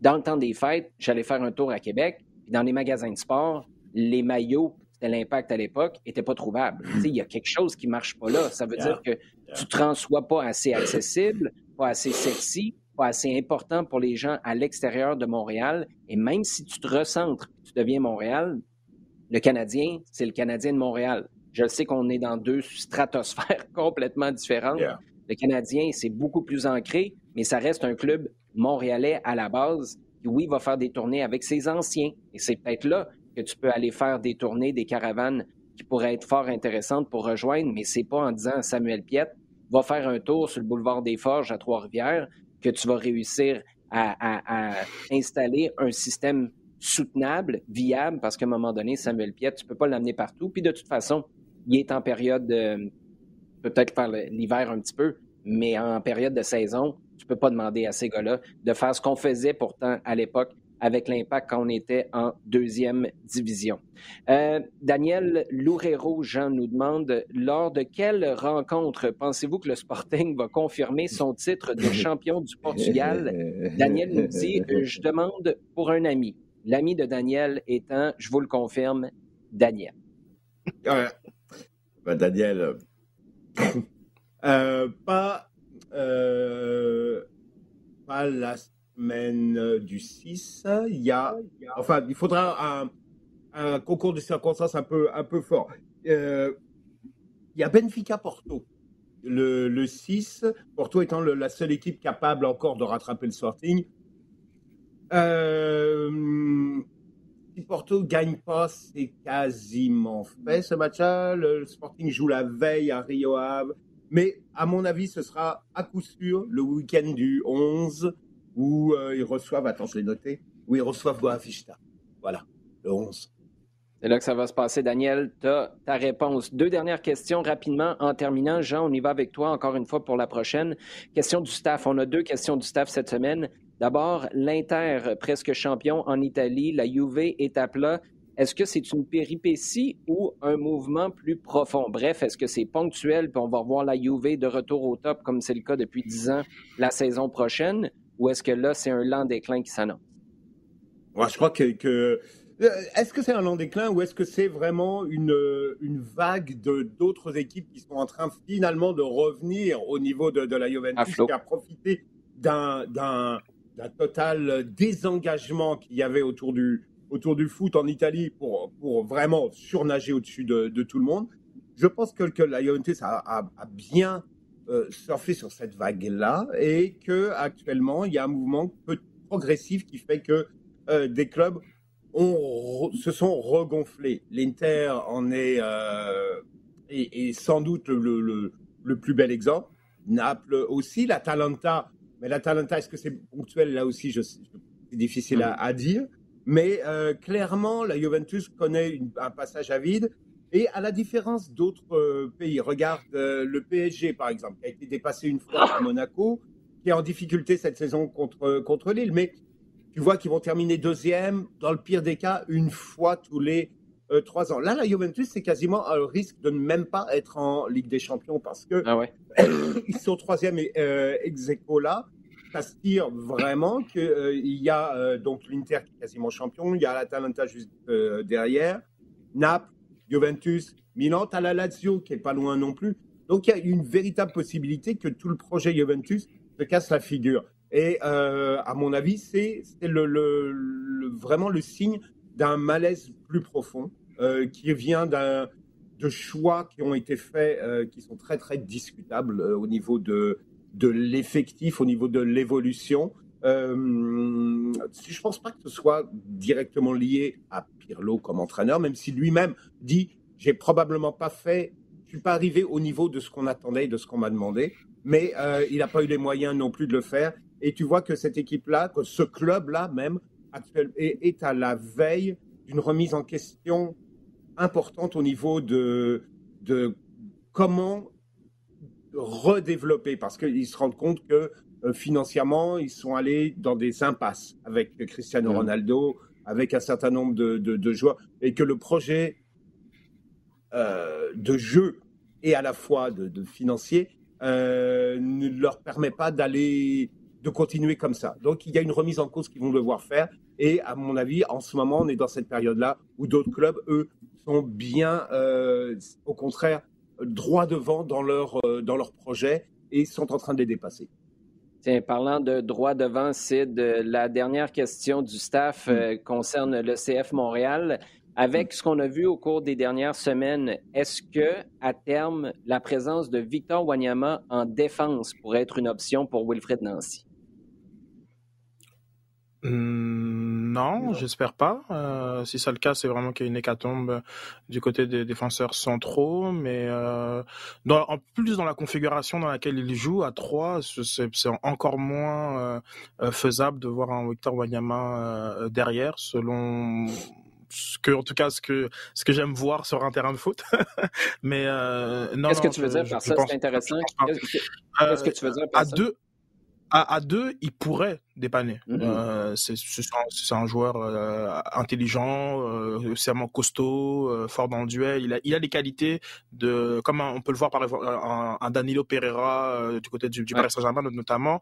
dans le temps des fêtes, j'allais faire un tour à Québec, puis dans les magasins de sport, les maillots, c'était l'impact à l'époque, n'étaient pas trouvables. Il y a quelque chose qui ne marche pas là. Ça veut dire que tu ne te rends soit pas assez accessible, pas assez sexy, pas assez important pour les gens à l'extérieur de Montréal. Et même si tu te recentres, tu deviens Montréal, le Canadien, c'est le Canadien de Montréal. Je sais qu'on est dans deux stratosphères complètement différentes. Le Canadien, c'est beaucoup plus ancré, mais ça reste un club montréalais à la base qui, oui, va faire des tournées avec ses anciens. Et c'est peut-être là que tu peux aller faire des tournées, des caravanes qui pourraient être fort intéressantes pour rejoindre, mais c'est pas en disant Samuel Piette va faire un tour sur le boulevard des Forges à Trois-Rivières que tu vas réussir à, installer un système soutenable, viable, parce qu'à un moment donné, Samuel Piette, tu ne peux pas l'amener partout. Puis de toute façon, il est en période, de, peut-être faire l'hiver un petit peu, mais en période de saison, tu ne peux pas demander à ces gars-là de faire ce qu'on faisait pourtant à l'époque avec l'impact quand on était en deuxième division. Euh, Daniel Loureiro, Jean, nous demande lors de quelle rencontre pensez-vous que le Sporting va confirmer son titre de champion du Portugal? Daniel nous dit Je demande pour un ami. L'ami de Daniel étant, je vous le confirme, Daniel. Ben, Daniel, euh, pas, euh, pas la semaine euh, du 6, il y a, enfin, il faudra un, concours de circonstances un peu, un peu fort. Euh, il y a Benfica Porto. Le, le 6, Porto étant la seule équipe capable encore de rattraper le Sporting. Euh, si Porto gagne pas, c'est quasiment fait ce match-là. Le Sporting joue la veille à Rio Ave. Mais à mon avis, ce sera à coup sûr le week-end du 11 où euh, ils reçoivent, attends, je l'ai noté, où ils reçoivent Boavista. Voilà, le 11. C'est là que ça va se passer, Daniel. Tu as ta réponse. Deux dernières questions rapidement en terminant. Jean, on y va avec toi encore une fois pour la prochaine. Question du staff. On a deux questions du staff cette semaine. D'abord, l'Inter, presque champion en Italie, la Juve est à plat. Est-ce que c'est une péripétie ou un mouvement plus profond? Bref, est-ce que c'est ponctuel, puis on va revoir la Juve de retour au top, comme c'est le cas depuis dix ans, la saison prochaine, ou est-ce que là, c'est un lent déclin qui s'annonce? Moi, je crois que, euh, est-ce que c'est un lent déclin ou est-ce que c'est vraiment une, une vague d'autres équipes qui sont en train finalement de revenir au niveau de, de la Juventus, qui a profité d'un total désengagement qu'il y avait autour du, autour du foot en Italie pour, pour vraiment surnager au-dessus de, tout le monde. Je pense que, la Juventus a, bien euh, surfé sur cette vague-là et que actuellement il y a un mouvement progressif qui fait que euh, des clubs ont, se sont regonflés. L'Inter en est, euh, sans doute le, le, le, plus bel exemple. Naples aussi, l'Atalanta. Mais l'Atalanta, est-ce que c'est ponctuel? Là aussi, c'est difficile à, à, dire. Mais euh, clairement, la Juventus connaît un passage à vide. Et à la différence d'autres euh, pays, regarde euh, le PSG par exemple, qui a été dépassé une fois à Monaco, qui est en difficulté cette saison contre, contre Lille. Mais tu vois qu'ils vont terminer deuxième, dans le pire des cas, une fois tous les trois ans. Là, la Juventus, c'est quasiment un risque de ne même pas être en Ligue des Champions parce que ah ouais. ils sont troisième ex aequo là ça se tire vraiment qu'il euh, y a euh, donc l'Inter qui est quasiment champion, il y a l'Atalanta juste euh, derrière, Naples, Juventus, Milan, as la Lazio qui est pas loin non plus. Donc il y a une véritable possibilité que tout le projet Juventus se casse la figure. Et à mon avis, c'est le, le, vraiment le signe d'un malaise plus profond qui vient d'un de choix qui ont été faits, qui sont très très discutables au niveau de de l'effectif, au niveau de l'évolution. Euh, je pense pas que ce soit directement lié à Pirlo comme entraîneur, même si lui-même dit j'ai probablement pas fait, je suis pas arrivé au niveau de ce qu'on attendait et de ce qu'on m'a demandé, mais euh, il n'a pas eu les moyens non plus de le faire. Et tu vois que cette équipe-là, que ce club-là même, est, à la veille d'une remise en question importante au niveau de, de comment redévelopper parce qu'ils se rendent compte que euh, financièrement, ils sont allés dans des impasses avec Cristiano mmh. Ronaldo, avec un certain nombre de, de, joueurs, et que le projet euh, de jeu et à la fois de, financier euh, ne leur permet pas d'aller de continuer comme ça. Donc il y a une remise en cause qu'ils vont devoir faire. Et à mon avis, en ce moment, on est dans cette période-là où d'autres clubs, eux, sont bien, au contraire, droit devant dans leur, euh, dans leur projet et sont en train de les dépasser. Tiens, parlant de droit devant, Sid, la dernière question du staff euh, concerne le CF Montréal. Avec ce qu'on a vu au cours des dernières semaines, est-ce que, à terme, la présence de Victor Wanyama en défense pourrait être une option pour Wilfred Nancy? Mmh, non, j'espère pas. Euh, si c'est le cas, c'est vraiment qu'il y a une hécatombe du côté des défenseurs centraux. Mais euh, en plus, dans la configuration dans laquelle il joue, à 3, c'est encore moins euh, faisable de voir un Victor Wanyama derrière, selon ce que, en tout cas, ce que, ce que j'aime voir sur un terrain de foot. mais non. Qu'est-ce que tu veux dire par ça? C'est intéressant. Qu'est-ce que tu veux dire par à Deux, à, à, deux, il pourrait dépanner. Mm-hmm. Euh, c'est un, joueur euh, intelligent, euh, vraiment costaud, euh, fort dans le duel. Il a, il a les qualités de, comme on peut le voir par exemple un, Danilo Pereira euh, du côté du, du Paris Saint-Germain notamment.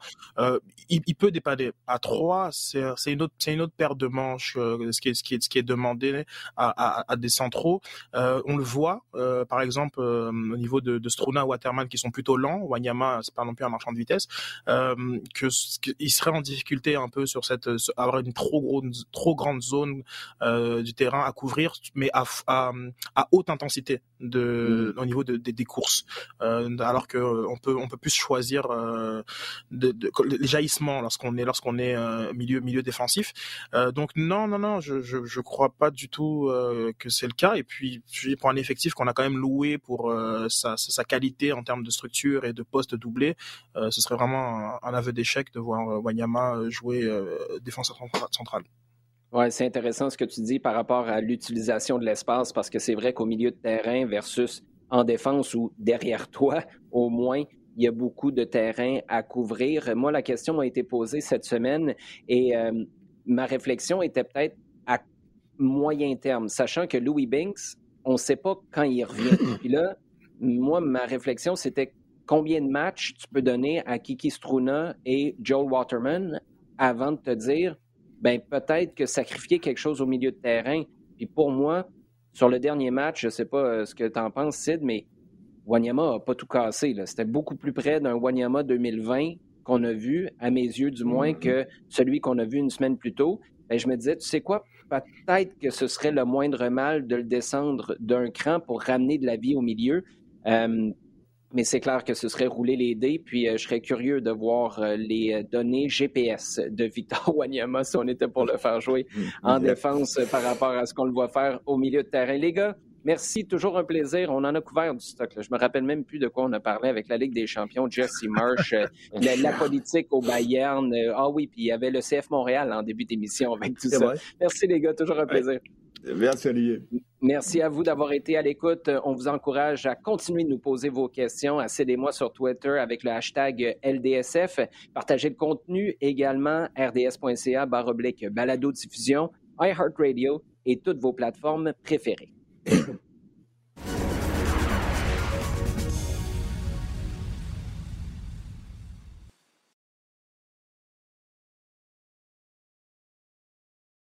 Il, il, peut dépanner. À trois, c'est une autre, c'est une autre paire de manches, ce qui est, ce qui est, ce qui est demandé à, à, à des centraux. on le voit, par exemple au niveau de, de Struna, Waterman qui sont plutôt lents. Wanyama, c'est pas non plus un marchand de vitesse, que, qu'il serait en difficulté difficulté un peu sur cette avoir une trop grosse trop grande zone euh, du terrain à couvrir mais à, à, à haute intensité de mmh. au niveau de, des courses. Euh, alors que on peut on peut plus choisir euh, de, les jaillissements lorsqu'on est lorsqu'on est milieu milieu défensif. Donc non non non je, je je crois pas du tout que c'est le cas. Et puis pour un effectif qu'on a quand même loué pour sa, sa qualité en termes de structure et de poste doublé ce serait vraiment un, un aveu d'échec de voir Wanyama euh, jouer euh, défenseur central. Oui, c'est intéressant ce que tu dis par rapport à l'utilisation de l'espace, parce que c'est vrai qu'au milieu de terrain versus en défense ou derrière toi, au moins, il y a beaucoup de terrain à couvrir. Moi, la question m'a été posée cette semaine et euh, ma réflexion était peut-être à moyen terme, sachant que Louis Binks, on ne sait pas quand il revient. Puis là, moi, ma réflexion, c'était combien de matchs tu peux donner à Kiki Struna et Joel Waterman avant de te dire, ben peut-être que sacrifier quelque chose au milieu de terrain. Puis pour moi, sur le dernier match, je ne sais pas euh, ce que tu en penses, Sid, mais Wanyama n'a pas tout cassé. C'était beaucoup plus près d'un Wanyama 2020 qu'on a vu, à mes yeux du moins, mm-hmm. que celui qu'on a vu une semaine plus tôt. Et ben, je me disais, tu sais quoi, peut-être que ce serait le moindre mal de le descendre d'un cran pour ramener de la vie au milieu. Euh, mais c'est clair que ce serait rouler les dés. Puis euh, je serais curieux de voir euh, les données GPS de Victor Wanyama si on était pour le faire jouer mm-hmm. en défense par rapport à ce qu'on le voit faire au milieu de terrain. Les gars, Merci, toujours un plaisir. On en a couvert du stock. Là. Je me rappelle même plus de quoi on a parlé avec la Ligue des champions, Jesse Marsh, euh, la, politique au Bayern. Euh, ah oui, puis il y avait le CF Montréal en début d'émission avec tout ça. Merci les gars, toujours un plaisir. Merci à vous d'avoir été à l'écoute. On vous encourage à continuer de nous poser vos questions. Accédez-moi sur Twitter avec le hashtag LDSF. Partagez le contenu également rds.ca baroblique balado diffusion, iHeartRadio et toutes vos plateformes préférées.